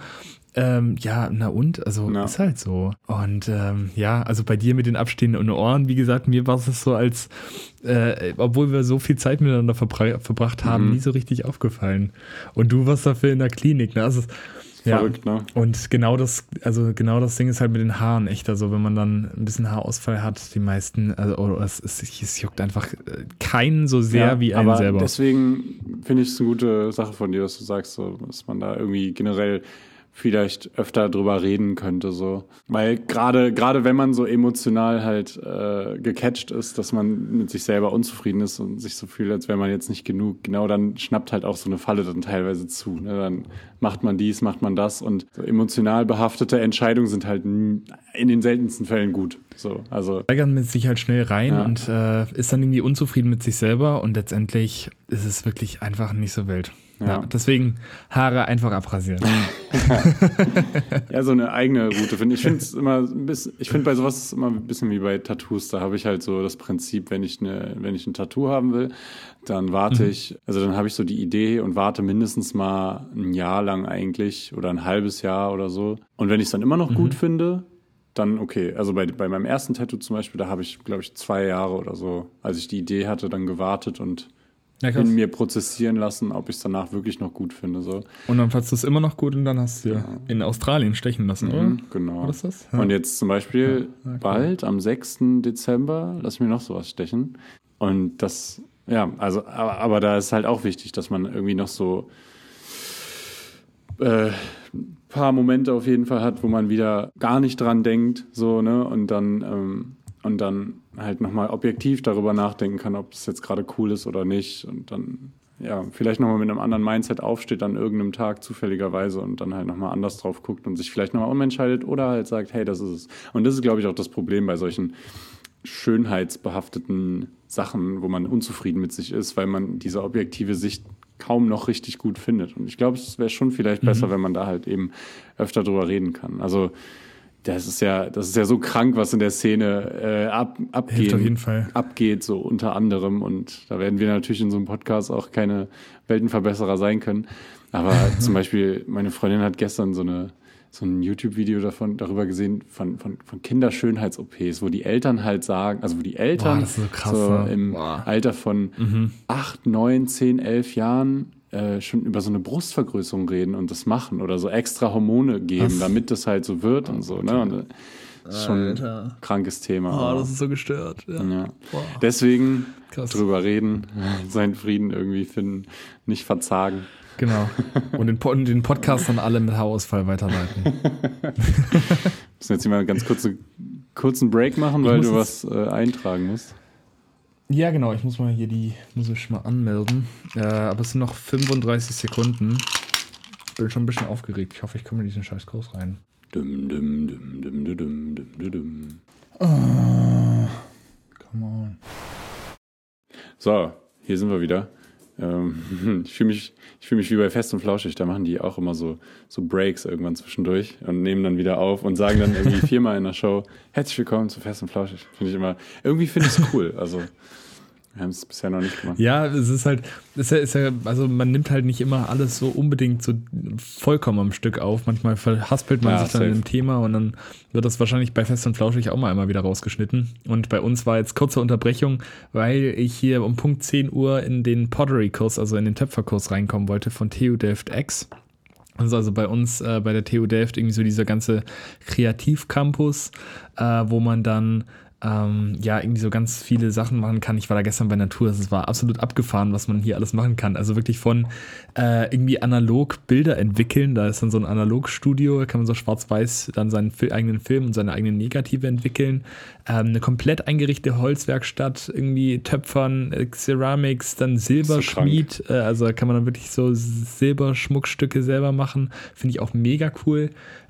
ähm, ja, na und? Also ja. ist halt so. Und ähm, ja, also bei dir mit den abstehenden Ohren, wie gesagt, mir war es so als, äh, obwohl wir so viel Zeit miteinander verbra verbracht haben, mhm. nie so richtig aufgefallen. Und du warst dafür in der Klinik, ne? Also, Verrückt, ja. ne? Und genau das, also genau das Ding ist halt mit den Haaren echt. Also wenn man dann ein bisschen Haarausfall hat, die meisten, also es, es, es juckt einfach äh, keinen so sehr ja, wie einen aber selber. Deswegen finde ich es eine gute Sache von dir, dass du sagst, so, dass man da irgendwie generell vielleicht öfter drüber reden könnte so weil gerade gerade wenn man so emotional halt äh, gecatcht ist dass man mit sich selber unzufrieden ist und sich so fühlt als wäre man jetzt nicht genug genau dann schnappt halt auch so eine Falle dann teilweise zu ne? dann macht man dies macht man das und so emotional behaftete Entscheidungen sind halt in den seltensten Fällen gut so also steigern mit sich halt schnell rein ja. und äh, ist dann irgendwie unzufrieden mit sich selber und letztendlich ist es wirklich einfach nicht so wild ja. ja. deswegen Haare einfach abrasieren. ja, so eine eigene Route finde ich. finde es immer ein bisschen, ich finde bei sowas immer ein bisschen wie bei Tattoos. Da habe ich halt so das Prinzip, wenn ich eine, wenn ich ein Tattoo haben will, dann warte mhm. ich, also dann habe ich so die Idee und warte mindestens mal ein Jahr lang eigentlich oder ein halbes Jahr oder so. Und wenn ich es dann immer noch mhm. gut finde, dann okay. Also bei, bei meinem ersten Tattoo zum Beispiel, da habe ich, glaube ich, zwei Jahre oder so, als ich die Idee hatte, dann gewartet und ja, in mir prozessieren lassen, ob ich es danach wirklich noch gut finde. So. Und dann fandst du es immer noch gut und dann hast du ja. in Australien stechen lassen, mhm, oder? Genau. War das? Ja. Und jetzt zum Beispiel ja, bald, am 6. Dezember, lass ich mir noch sowas stechen. Und das, ja, also, aber, aber da ist halt auch wichtig, dass man irgendwie noch so äh, paar Momente auf jeden Fall hat, wo man wieder gar nicht dran denkt, so, ne? Und dann, ähm, und dann halt nochmal objektiv darüber nachdenken kann, ob es jetzt gerade cool ist oder nicht. Und dann, ja, vielleicht nochmal mit einem anderen Mindset aufsteht an irgendeinem Tag zufälligerweise und dann halt nochmal anders drauf guckt und sich vielleicht nochmal umentscheidet oder halt sagt, hey, das ist es. Und das ist, glaube ich, auch das Problem bei solchen schönheitsbehafteten Sachen, wo man unzufrieden mit sich ist, weil man diese objektive Sicht kaum noch richtig gut findet. Und ich glaube, es wäre schon vielleicht mhm. besser, wenn man da halt eben öfter drüber reden kann. Also das ist ja, das ist ja so krank, was in der Szene äh, ab, abgeht, auf jeden Fall. abgeht, so unter anderem. Und da werden wir natürlich in so einem Podcast auch keine Weltenverbesserer sein können. Aber zum Beispiel, meine Freundin hat gestern so eine so ein YouTube-Video davon darüber gesehen von, von, von Kinderschönheits-OPs, wo die Eltern halt sagen, also wo die Eltern Boah, so, krass, so im Boah. Alter von mhm. 8, 9, 10, 11 Jahren äh, schon über so eine Brustvergrößerung reden und das machen oder so extra Hormone geben, Was? damit das halt so wird oh, und so. Ne? Und, äh, das ist schon ein krankes Thema. Oh, das ist so gestört. Ja. ja. Deswegen Krass. drüber reden, seinen Frieden irgendwie finden, nicht verzagen. Genau. Und den, den Podcast dann alle mit Haarausfall weiterleiten. Wir müssen jetzt hier mal einen ganz kurze, kurzen Break machen, weil du was äh, eintragen musst. Ja, genau. Ich muss mal hier die, muss ich mal anmelden. Äh, aber es sind noch 35 Sekunden. Bin schon ein bisschen aufgeregt. Ich hoffe, ich komme in diesen scheiß Kurs rein. Dum, dum, dum, dum, dum, dum, dum, dum. Oh, come on. So, hier sind wir wieder. Ähm, ich fühle mich, fühl mich wie bei Fest und Flauschig, da machen die auch immer so, so Breaks irgendwann zwischendurch und nehmen dann wieder auf und sagen dann irgendwie viermal in der Show, herzlich willkommen zu Fest und Flauschig. Finde ich immer, irgendwie finde ich es cool. Also wir haben es bisher noch nicht gemacht. Ja, es ist halt, ist ja, ist ja, also man nimmt halt nicht immer alles so unbedingt so vollkommen am Stück auf. Manchmal verhaspelt man ja, sich dann safe. im Thema und dann wird das wahrscheinlich bei Fest und Flauschig auch mal einmal wieder rausgeschnitten. Und bei uns war jetzt kurze Unterbrechung, weil ich hier um Punkt 10 Uhr in den Pottery-Kurs, also in den Töpferkurs reinkommen wollte von TU Delft X. Also, also bei uns äh, bei der TU Delft irgendwie so dieser ganze Kreativcampus, äh, wo man dann ähm, ja, irgendwie so ganz viele Sachen machen kann. Ich war da gestern bei Natur, es war absolut abgefahren, was man hier alles machen kann. Also wirklich von äh, irgendwie analog Bilder entwickeln, da ist dann so ein Analogstudio, da kann man so schwarz-weiß dann seinen eigenen Film und seine eigenen Negative entwickeln. Ähm, eine komplett eingerichtete Holzwerkstatt, irgendwie Töpfern, äh, Ceramics, dann Silberschmied, so äh, also da kann man dann wirklich so Silberschmuckstücke selber machen. Finde ich auch mega cool.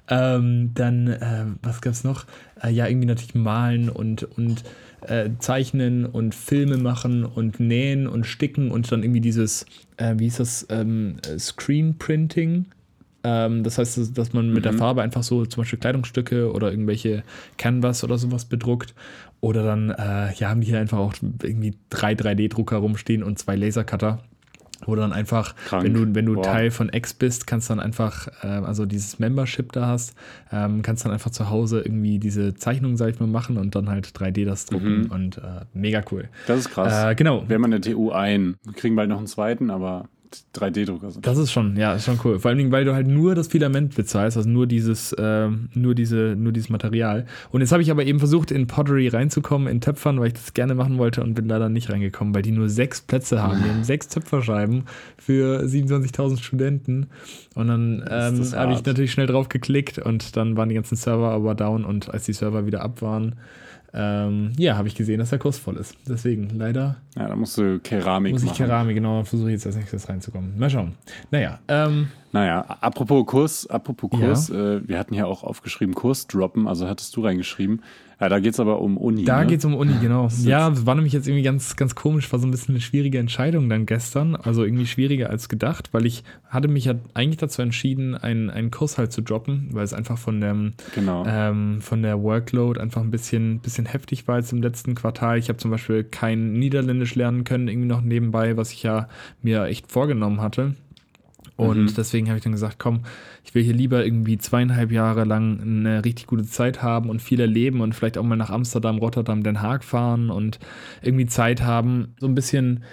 Ähm, dann, äh, was gab's noch? Äh, ja, irgendwie natürlich malen und, und äh, zeichnen und Filme machen und nähen und sticken und dann irgendwie dieses, äh, wie hieß das, ähm, Screen Printing. Ähm, das heißt, dass man mit mhm. der Farbe einfach so zum Beispiel Kleidungsstücke oder irgendwelche Canvas oder sowas bedruckt. Oder dann, äh, ja, haben die hier einfach auch irgendwie drei 3D-Drucker rumstehen und zwei Lasercutter wo du dann einfach, Krank. wenn du, wenn du Teil von X bist, kannst du dann einfach, äh, also dieses Membership da hast, ähm, kannst dann einfach zu Hause irgendwie diese Zeichnung, sag ich mal, machen und dann halt 3D das drucken mhm. und äh, mega cool. Das ist krass. Äh, genau. Wir haben eine TU ein. Wir kriegen bald noch einen zweiten, aber 3D-Drucker sind. Das ist schon, ja, ist schon cool. Vor allem, weil du halt nur das Filament bezahlst, also nur dieses, äh, nur diese, nur dieses Material. Und jetzt habe ich aber eben versucht, in Pottery reinzukommen, in Töpfern, weil ich das gerne machen wollte und bin leider nicht reingekommen, weil die nur sechs Plätze haben. Die haben sechs Töpferscheiben für 27.000 Studenten. Und dann ähm, habe ich natürlich schnell drauf geklickt und dann waren die ganzen Server aber down und als die Server wieder ab waren, ähm, ja, habe ich gesehen, dass der Kurs voll ist. Deswegen leider. Ja, da musst du Keramik muss machen. Muss ich Keramik, genau, versuche ich jetzt als nächstes reinzukommen. Mal schauen. Naja, ähm, naja, apropos Kurs, apropos Kurs, ja. äh, wir hatten ja auch aufgeschrieben Kurs droppen, also hattest du reingeschrieben. Ja, da geht es aber um Uni. Da ne? geht es um Uni, genau. Ja, war nämlich jetzt irgendwie ganz, ganz komisch, war so ein bisschen eine schwierige Entscheidung dann gestern. Also irgendwie schwieriger als gedacht, weil ich hatte mich ja eigentlich dazu entschieden, einen, einen Kurs halt zu droppen, weil es einfach von, dem, genau. ähm, von der Workload einfach ein bisschen, bisschen heftig war jetzt im letzten Quartal. Ich habe zum Beispiel kein Niederländisch lernen können, irgendwie noch nebenbei, was ich ja mir echt vorgenommen hatte. Und mhm. deswegen habe ich dann gesagt, komm, ich will hier lieber irgendwie zweieinhalb Jahre lang eine richtig gute Zeit haben und viel erleben und vielleicht auch mal nach Amsterdam, Rotterdam, Den Haag fahren und irgendwie Zeit haben, so ein bisschen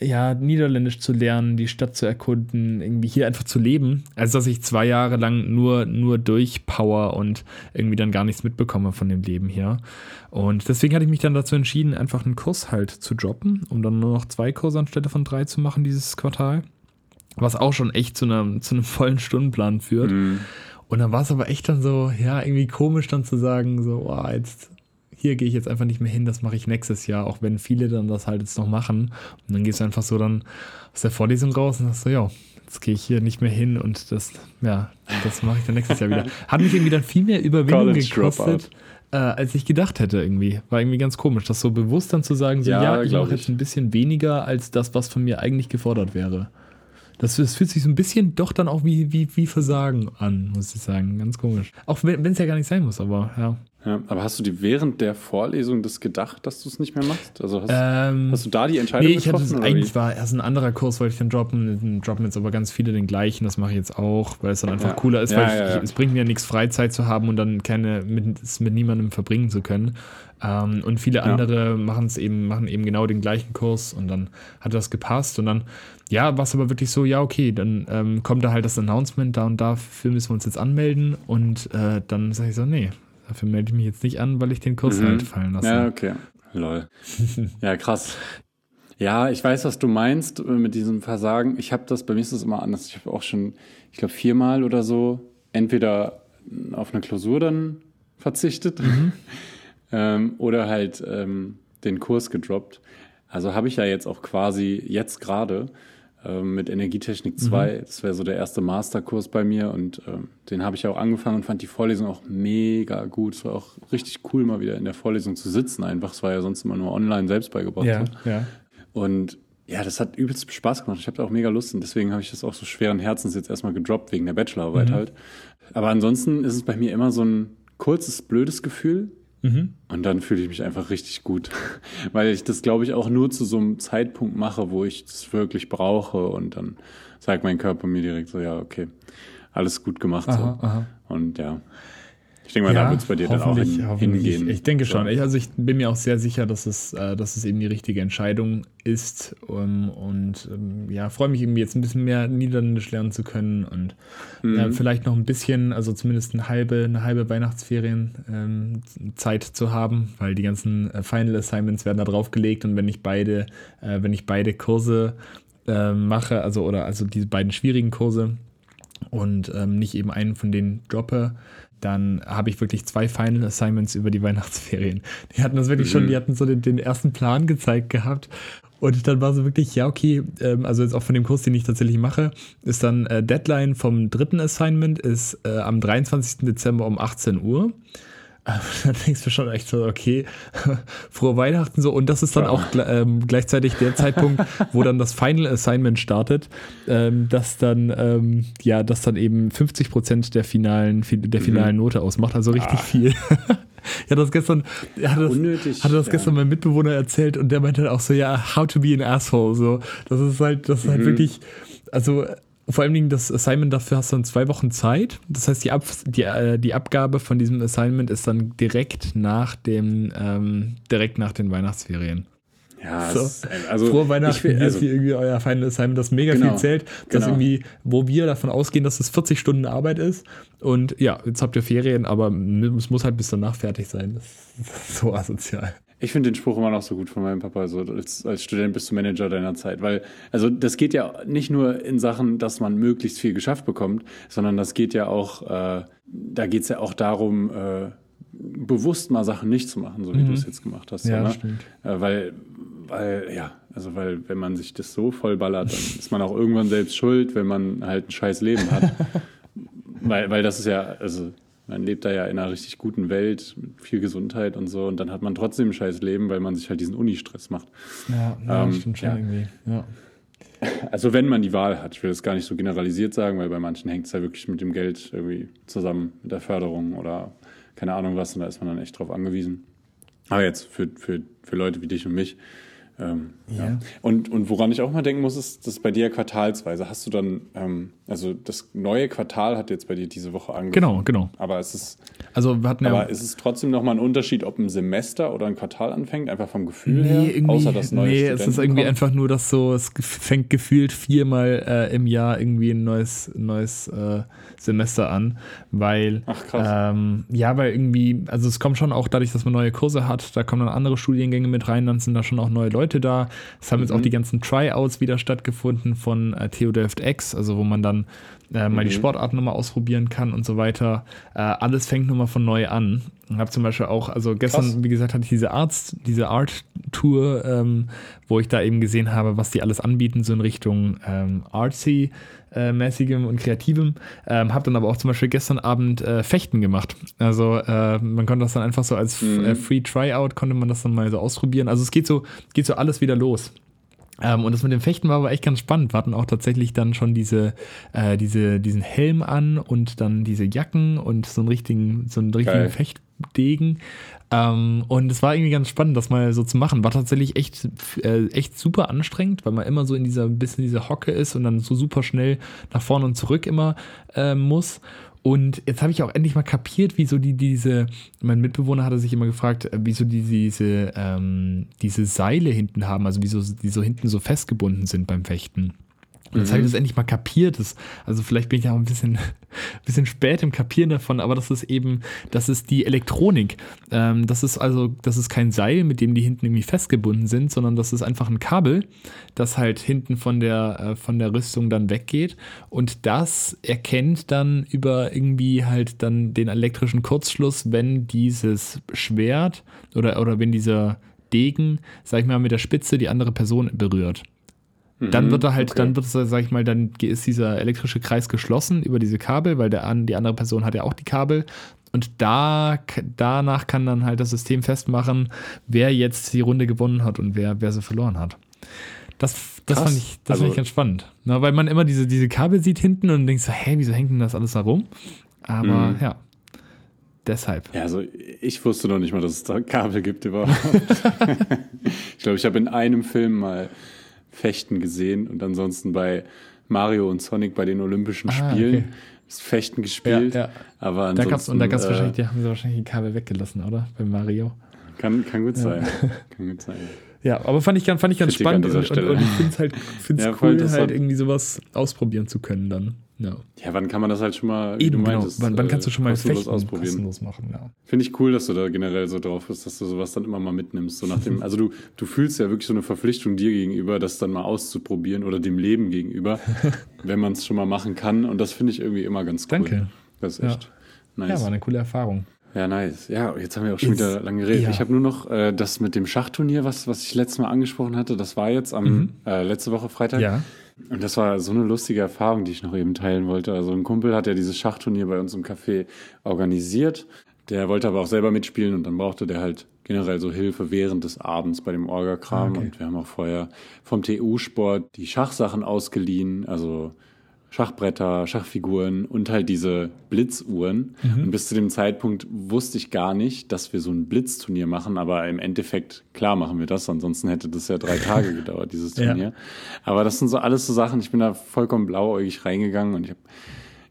ja, Niederländisch zu lernen, die Stadt zu erkunden, irgendwie hier einfach zu leben, als dass ich zwei Jahre lang nur, nur durchpower und irgendwie dann gar nichts mitbekomme von dem Leben hier. Und deswegen hatte ich mich dann dazu entschieden, einfach einen Kurs halt zu droppen, um dann nur noch zwei Kurse anstelle von drei zu machen dieses Quartal was auch schon echt zu einem, zu einem vollen Stundenplan führt. Mhm. Und dann war es aber echt dann so, ja, irgendwie komisch dann zu sagen, so, oh, jetzt, hier gehe ich jetzt einfach nicht mehr hin, das mache ich nächstes Jahr, auch wenn viele dann das halt jetzt noch machen. Und dann gehst du einfach so dann aus der Vorlesung raus und sagst so, ja, jetzt gehe ich hier nicht mehr hin und das, ja, das mache ich dann nächstes Jahr wieder. Hat mich irgendwie dann viel mehr Überwindung College gekostet. Äh, als ich gedacht hätte irgendwie. War irgendwie ganz komisch, das so bewusst dann zu sagen, so, ja, ja ich mache jetzt ein bisschen weniger als das, was von mir eigentlich gefordert wäre. Das, das, fühlt sich so ein bisschen doch dann auch wie, wie, wie Versagen an, muss ich sagen. Ganz komisch. Auch wenn es ja gar nicht sein muss, aber ja. Ja, aber hast du dir während der Vorlesung das gedacht, dass du es nicht mehr machst? Also hast, ähm, hast, du da die Entscheidung nee, ich getroffen? Hatte, eigentlich war erst ein anderer Kurs, wollte ich dann droppen. Droppen jetzt aber ganz viele den gleichen. Das mache ich jetzt auch, weil es dann einfach ja. cooler ist. Ja, weil ja, ich, es bringt mir ja nichts, Freizeit zu haben und dann keine mit, es mit niemandem verbringen zu können. Ähm, und viele andere machen es eben, machen eben genau den gleichen Kurs und dann hat das gepasst. Und dann, ja, war es aber wirklich so, ja, okay, dann ähm, kommt da halt das Announcement, da und dafür müssen wir uns jetzt anmelden. Und äh, dann sage ich so, nee, Dafür melde ich mich jetzt nicht an, weil ich den Kurs mhm. halt fallen lasse. Ja, okay. Lol. ja, krass. Ja, ich weiß, was du meinst äh, mit diesem Versagen. Ich habe das, bei mir ist das immer anders. Ich habe auch schon, ich glaube, viermal oder so entweder auf eine Klausur dann verzichtet mhm. ähm, oder halt ähm, den Kurs gedroppt. Also habe ich ja jetzt auch quasi jetzt gerade ähm, mit Energietechnik 2. Mhm. Das wäre so der erste Masterkurs bei mir und ähm, den habe ich auch angefangen und fand die Vorlesung auch mega gut. Es war auch richtig cool, mal wieder in der Vorlesung zu sitzen einfach. Es war ja sonst immer nur online selbst beigebracht. Ja, so. ja. Und ja, das hat übelst Spaß gemacht. Ich habe da auch mega Lust und deswegen habe ich das auch so schweren Herzens jetzt erstmal gedroppt, wegen der Bachelorarbeit mhm. halt. Aber ansonsten ist es bei mir immer so ein kurzes, blödes Gefühl, Mhm. Und dann fühle ich mich einfach richtig gut, weil ich das, glaube ich, auch nur zu so einem Zeitpunkt mache, wo ich es wirklich brauche und dann sagt mein Körper mir direkt so, ja, okay, alles gut gemacht. Aha, so. aha. Und ja. Ich denke mal, ja, da wird es bei dir dann auch hin, hingehen. Ich, ich denke schon. Ich, also ich bin mir auch sehr sicher, dass es, äh, dass es eben die richtige Entscheidung ist. Um, und ähm, ja, freue mich irgendwie jetzt ein bisschen mehr Niederländisch lernen zu können und mhm. ja, vielleicht noch ein bisschen, also zumindest eine halbe, eine halbe Weihnachtsferienzeit ähm, zu haben, weil die ganzen äh, Final Assignments werden da drauf gelegt und wenn ich beide, äh, wenn ich beide Kurse äh, mache, also oder also diese beiden schwierigen Kurse und ähm, nicht eben einen von denen droppe, dann habe ich wirklich zwei Final Assignments über die Weihnachtsferien. Die hatten das wirklich mhm. schon, die hatten so den, den, ersten Plan gezeigt gehabt. Und dann war so wirklich, ja, okay, ähm, also jetzt auch von dem Kurs, den ich tatsächlich mache, ist dann äh, Deadline vom dritten Assignment ist äh, am 23. Dezember um 18 Uhr. dann denkst du schon echt so, okay, frohe Weihnachten so. Und das ist dann ja. auch ähm, gleichzeitig der Zeitpunkt, wo dann das Final Assignment startet, ähm, das dann, ähm, ja, das dann eben 50 Prozent der finalen, der finalen mhm. Note ausmacht, also richtig ah. viel. Ich hatte das gestern, hatte das, Unnötig, hatte das ja. gestern mein Mitbewohner erzählt und der meinte auch so, ja, how to be an asshole, so. Das ist halt, das ist halt mhm. wirklich, also vor allen Dingen das Assignment dafür hast du dann zwei Wochen Zeit. Das heißt, die, Ab die, äh, die Abgabe von diesem Assignment ist dann direkt nach dem, ähm, direkt nach den Weihnachtsferien. Ja, so. also vor Weihnachten will, also, ist irgendwie euer Final Assignment, das mega genau, viel zählt, das genau. irgendwie, wo wir davon ausgehen, dass es 40 Stunden Arbeit ist. Und ja, jetzt habt ihr Ferien, aber es muss halt bis danach fertig sein. Das ist so asozial. Ich finde den Spruch immer noch so gut von meinem Papa, so als, als Student bist du Manager deiner Zeit, weil, also das geht ja nicht nur in Sachen, dass man möglichst viel geschafft bekommt, sondern das geht ja auch, äh, da geht es ja auch darum, äh, bewusst mal Sachen nicht zu machen, so wie mhm. du es jetzt gemacht hast. Ja, ne? stimmt. Äh, weil, weil, ja, also weil, wenn man sich das so vollballert, dann ist man auch irgendwann selbst schuld, wenn man halt ein scheiß Leben hat. weil, weil das ist ja, also man lebt da ja in einer richtig guten Welt mit viel Gesundheit und so und dann hat man trotzdem ein scheiß Leben, weil man sich halt diesen Uni-Stress macht. Ja, ja ähm, stimmt schon ja. irgendwie. Ja. Also wenn man die Wahl hat, ich will das gar nicht so generalisiert sagen, weil bei manchen hängt es ja wirklich mit dem Geld irgendwie zusammen, mit der Förderung oder keine Ahnung was und da ist man dann echt drauf angewiesen. Aber jetzt für, für, für Leute wie dich und mich, ähm, ja. ja. Und, und woran ich auch mal denken muss, ist, dass bei dir quartalsweise hast du dann, ähm, also das neue Quartal hat jetzt bei dir diese Woche angefangen. Genau, genau. Aber es ist, also wir hatten aber ja, ist es trotzdem nochmal ein Unterschied, ob ein Semester oder ein Quartal anfängt, einfach vom Gefühl nee, her, außer das neue Nee, es ist irgendwie kommt? einfach nur, dass so, es fängt gefühlt viermal äh, im Jahr irgendwie ein neues, neues äh, Semester an, weil, Ach, krass. Ähm, ja, weil irgendwie, also es kommt schon auch dadurch, dass man neue Kurse hat, da kommen dann andere Studiengänge mit rein, dann sind da schon auch neue Leute Leute da. Es haben mhm. jetzt auch mhm. die ganzen Tryouts wieder stattgefunden von äh, Theodeft X, also wo man dann äh, mal mhm. die Sportarten nochmal ausprobieren kann und so weiter. Äh, alles fängt nochmal von neu an. Ich habe zum Beispiel auch, also gestern, Krass. wie gesagt, hatte ich diese Arts, diese Art-Tour, ähm, wo ich da eben gesehen habe, was die alles anbieten, so in Richtung ähm, Artsy äh, mäßigem und kreativem. Ähm, habe dann aber auch zum Beispiel gestern Abend äh, Fechten gemacht. Also äh, man konnte das dann einfach so als mhm. Äh, Free Tryout konnte man das dann mal so ausprobieren. Also es geht so, geht so alles wieder los. Ähm, und das mit dem Fechten war aber echt ganz spannend. Wir hatten auch tatsächlich dann schon diese, äh, diese, diesen Helm an und dann diese Jacken und so einen richtigen, so einen richtigen Fechtdegen. Ähm, und es war irgendwie ganz spannend, das mal so zu machen. War tatsächlich echt, äh, echt super anstrengend, weil man immer so in dieser bisschen diese Hocke ist und dann so super schnell nach vorne und zurück immer äh, muss. Und jetzt habe ich auch endlich mal kapiert, wieso die diese, mein Mitbewohner hatte sich immer gefragt, äh, wieso die diese, ähm, diese Seile hinten haben, also wieso die so hinten so festgebunden sind beim Fechten. Und jetzt mhm. habe ich das endlich mal kapiert. Das, also vielleicht bin ich ja auch ein bisschen, ein bisschen spät im Kapieren davon, aber das ist eben, das ist die Elektronik. Ähm, das ist also, das ist kein Seil, mit dem die hinten irgendwie festgebunden sind, sondern das ist einfach ein Kabel, das halt hinten von der, äh, von der Rüstung dann weggeht. Und das erkennt dann über irgendwie halt dann den elektrischen Kurzschluss, wenn dieses Schwert oder, oder wenn dieser Degen, sag ich mal, mit der Spitze die andere Person berührt. Dann mhm, wird er halt, okay. dann wird es, sag ich mal, dann ist dieser elektrische Kreis geschlossen über diese Kabel, weil der, die andere Person hat ja auch die Kabel. Und da, danach kann dann halt das System festmachen, wer jetzt die Runde gewonnen hat und wer, wer sie verloren hat. Das, das fand ich, das also, fand ich ganz spannend. Na, weil man immer diese, diese Kabel sieht hinten und denkt so, hä, wieso hängt denn das alles da rum? Aber mhm. ja, deshalb. Ja, also ich wusste noch nicht mal, dass es da Kabel gibt überhaupt. ich glaube, ich habe in einem Film mal Fechten gesehen und ansonsten bei Mario und Sonic bei den Olympischen ah, Spielen. Okay. Fechten gespielt. Ja, ja. Aber da gab's, und da gab's äh, wahrscheinlich, die haben sie wahrscheinlich die Kabel weggelassen, oder? Bei Mario. Kann, kann gut sein. kann gut sein. Ja, aber fand ich, fand ich ganz Kritik spannend und, und, und, ich finde es halt find's ja, cool, halt irgendwie sowas ausprobieren zu können dann. Ja. ja, wann kann man das halt schon mal, Eben, genau. meintest, wann, wann, kannst du schon mal fechten, ausprobieren? kostenlos machen, ja. Finde ich cool, dass du da generell so drauf bist, dass du sowas dann immer mal mitnimmst. So nach dem, also du, du fühlst ja wirklich so eine Verpflichtung dir gegenüber, das dann mal auszuprobieren oder dem Leben gegenüber, wenn man es schon mal machen kann. Und das finde ich irgendwie immer ganz cool. Danke. Das ist echt ja. nice. Ja, war eine coole Erfahrung. Ja, nice. Ja, jetzt haben wir auch schon jetzt, wieder lange geredet. Ja. Ich habe nur noch äh, das mit dem Schachturnier, was, was ich letztes Mal angesprochen hatte. Das war jetzt am mhm. äh, letzte Woche Freitag. Ja. Und das war so eine lustige Erfahrung, die ich noch eben teilen wollte. Also ein Kumpel hat ja dieses Schachturnier bei uns im Café organisiert. Der wollte aber auch selber mitspielen und dann brauchte der halt generell so Hilfe während des Abends bei dem Orga-Kram. Okay. Und wir haben auch vorher vom TU-Sport die Schachsachen ausgeliehen, also Schachbretter, Schachfiguren und halt diese Blitzuhren. Mhm. Und bis zu dem Zeitpunkt wusste ich gar nicht, dass wir so ein Blitzturnier machen, aber im Endeffekt, klar machen wir das, ansonsten hätte das ja drei Tage gedauert, dieses Turnier. Ja. Aber das sind so alles so Sachen, ich bin da vollkommen blauäugig reingegangen und ich, hab,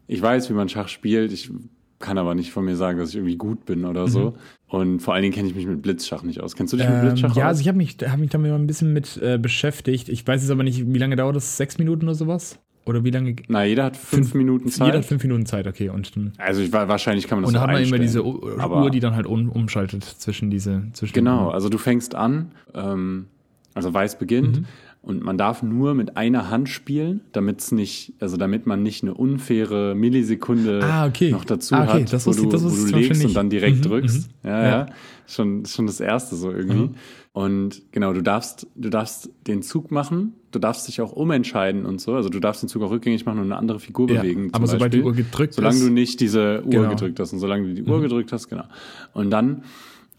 ich weiß, wie man Schach spielt, ich kann aber nicht von mir sagen, dass ich irgendwie gut bin oder mhm. so. Und vor allen Dingen kenne ich mich mit Blitzschach nicht aus. Kennst du dich ähm, mit Blitzschach Ja, aus? also ich habe mich, hab mich damit mal ein bisschen mit äh, beschäftigt. Ich weiß jetzt aber nicht, wie lange dauert das? Sechs Minuten oder sowas? Oder wie lange? Na, jeder hat fünf, fünf, Minuten Zeit. Jeder hat fünf Minuten Zeit, okay. Und dann, also ich, wahrscheinlich kann man das Und dann hat man immer diese Uhr, die dann halt um, umschaltet zwischen diese. Zwischen genau, also du fängst an, ähm, also Weiß beginnt. Mhm. Und man darf nur mit einer Hand spielen, damit es nicht, also damit man nicht eine unfaire Millisekunde ah, okay. noch dazu ah, okay. hat, das wo, du, das wo du legst und dann direkt mhm, drückst. Mhm. Ja, ja, ja. Schon, schon das erste so irgendwie. Und genau, du darfst, du darfst den Zug machen, du darfst dich auch umentscheiden und so. Also du darfst den Zug auch rückgängig machen und eine andere Figur ja, bewegen. Aber sobald die Uhr gedrückt solange ist. Solange du nicht diese Uhr genau. gedrückt hast und solange du die Uhr mhm. gedrückt hast, genau. Und dann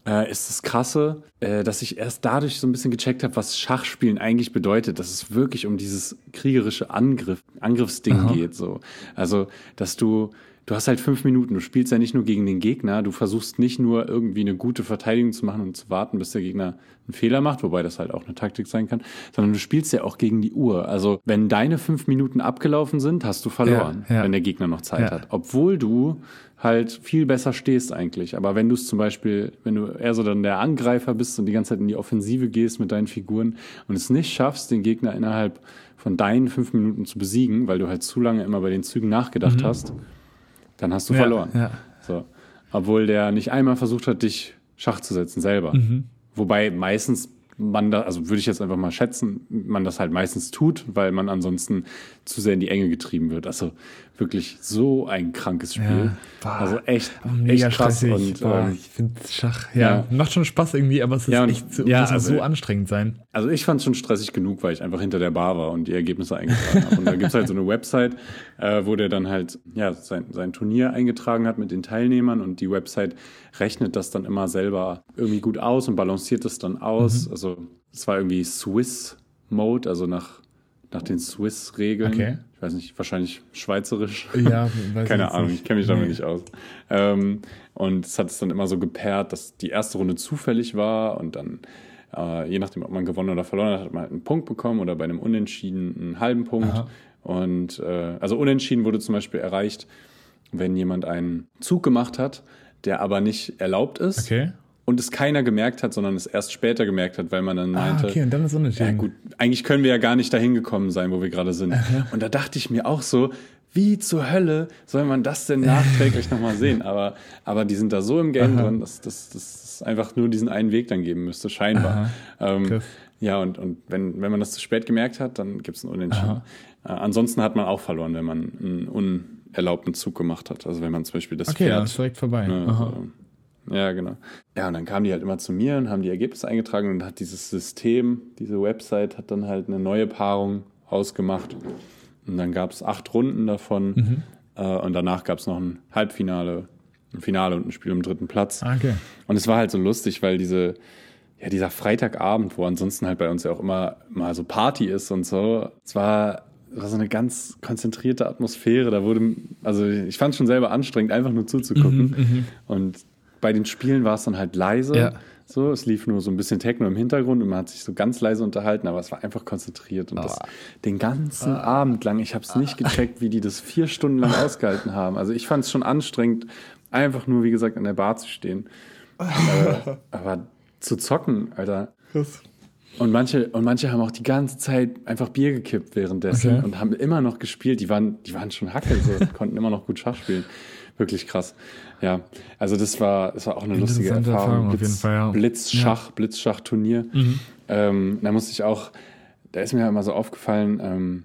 äh, ist das Krasse, äh, dass ich erst dadurch so ein bisschen gecheckt habe, was Schachspielen eigentlich bedeutet, dass es wirklich um dieses kriegerische Angriff, Angriffsding Aha. geht. So. Also, dass du du hast halt fünf Minuten. Du spielst ja nicht nur gegen den Gegner. Du versuchst nicht nur irgendwie eine gute Verteidigung zu machen und zu warten, bis der Gegner einen Fehler macht, wobei das halt auch eine Taktik sein kann, sondern du spielst ja auch gegen die Uhr. Also wenn deine fünf Minuten abgelaufen sind, hast du verloren, ja, ja. wenn der Gegner noch Zeit ja. hat. Obwohl du halt viel besser stehst eigentlich. Aber wenn du es zum Beispiel, wenn du eher so dann der Angreifer bist und die ganze Zeit in die Offensive gehst mit deinen Figuren und es nicht schaffst, den Gegner innerhalb von deinen fünf Minuten zu besiegen, weil du halt zu lange immer bei den Zügen nachgedacht mhm. hast, dann hast du ja, verloren. Ja. So. Obwohl der nicht einmal versucht hat, dich Schach zu setzen selber. Mhm. Wobei meistens man da, also würde ich jetzt einfach mal schätzen, man das halt meistens tut, weil man ansonsten zu sehr in die Enge getrieben wird. Also wirklich so ein krankes Spiel. Ja, also echt, mega echt krass. Und, boah, ähm, ich finde Schach, ja, ja, macht schon Spaß irgendwie, aber es ist ja, und, echt so, ja, muss also, so anstrengend sein. Also ich fand es schon stressig genug, weil ich einfach hinter der Bar war und die Ergebnisse eingetragen habe. Und da gibt es halt so eine Website, äh, wo der dann halt ja, sein, sein Turnier eingetragen hat mit den Teilnehmern und die Website rechnet das dann immer selber irgendwie gut aus und balanciert das dann aus. Mhm. Also es war irgendwie Swiss Mode, also nach, nach den Swiss-Regeln. Okay ich weiß nicht, wahrscheinlich schweizerisch. Ja, weiß keine Ahnung, nicht. ich kenne mich damit nee. nicht aus. Ähm, und es hat es dann immer so gepaart, dass die erste Runde zufällig war und dann, äh, je nachdem, ob man gewonnen oder verloren hat, hat man halt einen Punkt bekommen oder bei einem Unentschieden einen halben Punkt. Aha. Und äh, also Unentschieden wurde zum Beispiel erreicht, wenn jemand einen Zug gemacht hat, der aber nicht erlaubt ist. Okay und es keiner gemerkt hat, sondern es erst später gemerkt hat, weil man dann ah, meinte, ah, okay, und dann ist ja gut, eigentlich können wir ja gar nicht dahin gekommen sein, wo wir gerade sind. Und da dachte ich mir auch so, wie zur Hölle soll man das denn nachträglich nochmal sehen? Aber, aber die sind da so im Game Aha. drin, dass, es einfach nur diesen einen Weg dann geben müsste, scheinbar. Ähm, ja, und, und wenn, wenn man das zu spät gemerkt hat, dann gibt es einen Unentschieden. Äh, ansonsten hat man auch verloren, wenn man einen unerlaubten Zug gemacht hat. Also wenn man zum Beispiel das okay, Pferd... Okay, ist direkt vorbei. Ne, ja, genau. Ja, und dann kamen die halt immer zu mir und haben die Ergebnisse eingetragen und hat dieses System, diese Website hat dann halt eine neue Paarung ausgemacht. Und dann gab es acht Runden davon mhm. äh, und danach gab es noch ein Halbfinale, ein Finale und ein Spiel um dritten Platz. Ah, okay. Und es war halt so lustig, weil diese, ja, dieser Freitagabend, wo ansonsten halt bei uns ja auch immer mal so Party ist und so, es war war so eine ganz konzentrierte Atmosphäre. Da wurde, also ich fand es schon selber anstrengend, einfach nur zuzugucken. Mhm, mhm. und bei den Spielen war es dann halt leise. Ja. So, es lief nur so ein bisschen Techno im Hintergrund und man hat sich so ganz leise unterhalten, aber es war einfach konzentriert. Und das Ah. den ganzen Abend lang, ich habe es nicht gecheckt, wie die das vier Stunden lang ausgehalten haben. Also ich fand es schon anstrengend, einfach nur, wie gesagt, an der Bar zu stehen. äh, aber zu zocken, Alter. Und manche, und manche haben auch die ganze Zeit einfach Bier gekippt währenddessen Okay. und haben immer noch gespielt. Die waren, die waren schon Hacke, so, konnten immer noch gut Schach spielen. Wirklich krass. Ja, also das war, das war auch eine lustige Erfahrung. Erfahrung auf jeden Fall, ja. Mhm. Blitzschach, Blitzschach-Turnier. Ähm, da musste ich auch, da ist mir ja immer so aufgefallen, ähm,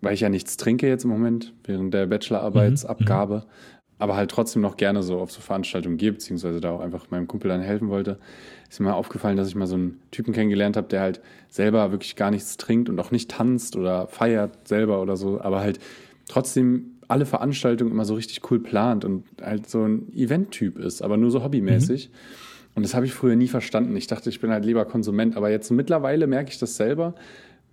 weil ich ja nichts trinke jetzt im Moment, während der Bachelorarbeitsabgabe, aber halt trotzdem noch gerne so auf so Veranstaltungen gehe, beziehungsweise da auch einfach meinem Kumpel dann helfen wollte, ist mir mal aufgefallen, dass ich mal so einen Typen kennengelernt habe, der halt selber wirklich gar nichts trinkt und auch nicht tanzt oder feiert selber oder so, aber halt trotzdem alle Veranstaltungen immer so richtig cool plant und halt so ein Event-Typ ist, aber nur so hobbymäßig. Und das habe ich früher nie verstanden. Ich dachte, ich bin halt lieber Konsument, aber jetzt mittlerweile merke ich das selber,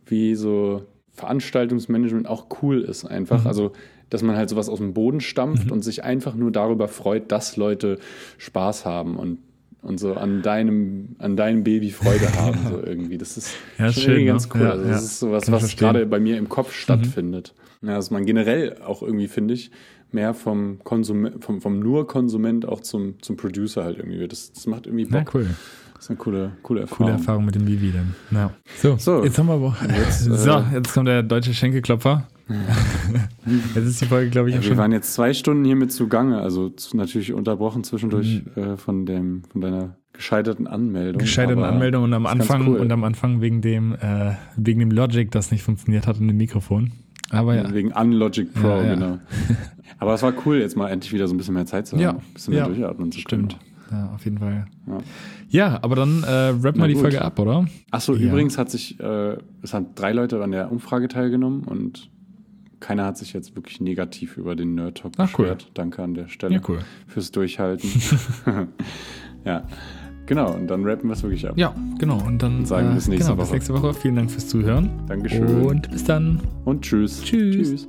wie so Veranstaltungsmanagement auch cool ist einfach. Also, dass man halt sowas aus dem Boden stampft und sich einfach nur darüber freut, dass Leute Spaß haben und, und so an deinem, an deinem Baby Freude haben, so irgendwie. Das ist, Ja, schon schön, irgendwie ne? ganz cool. Ja, also, ja. das ist sowas, was. Mhm. gerade bei mir im Kopf stattfindet. Ja, dass man generell auch irgendwie, finde ich, mehr vom, Konsum vom, vom nur Konsument auch zum, zum Producer halt irgendwie wird. Das, das macht irgendwie Bock. cool. Das ist eine coole, coole Erfahrung. Coole Erfahrung mit dem Vivi dann. Ja. So, So. jetzt haben wir aber. Jetzt, äh, so, jetzt kommt der deutsche Schenkelklopfer. jetzt ist die Folge, glaube ich, Ja, wir schon. waren jetzt zwei Stunden hier mit zugange, also natürlich unterbrochen zwischendurch Mhm. äh, von dem von deiner gescheiterten Anmeldung. gescheiterten Anmeldung und am Anfang cool. und am Anfang wegen dem äh, wegen dem Logic, das nicht funktioniert hat in dem Mikrofon. Aber ja. Wegen Unlogic Pro, Ja, ja. genau. Aber es war cool, jetzt mal endlich wieder so ein bisschen mehr Zeit zu haben. Ja, ein bisschen mehr ja, durchatmen zu Stimmt. können. Ja, auf jeden Fall. Ja. Aber dann äh, rappen wir die. Folge ab, oder? Achso, übrigens hat sich, äh, es haben drei Leute an der Umfrage teilgenommen und keiner hat sich jetzt wirklich negativ über den Nerd Talk Ach, cool. beschwert. Danke an der Stelle Ja, cool. fürs Durchhalten. ja, genau. Und dann rappen wir es wirklich ab. Ja, genau. Und dann sagen äh, bis nächste genau, bis Woche. nächste Woche. Vielen Dank fürs Zuhören. Dankeschön. Und bis dann. Und tschüss. Tschüss. Tschüss.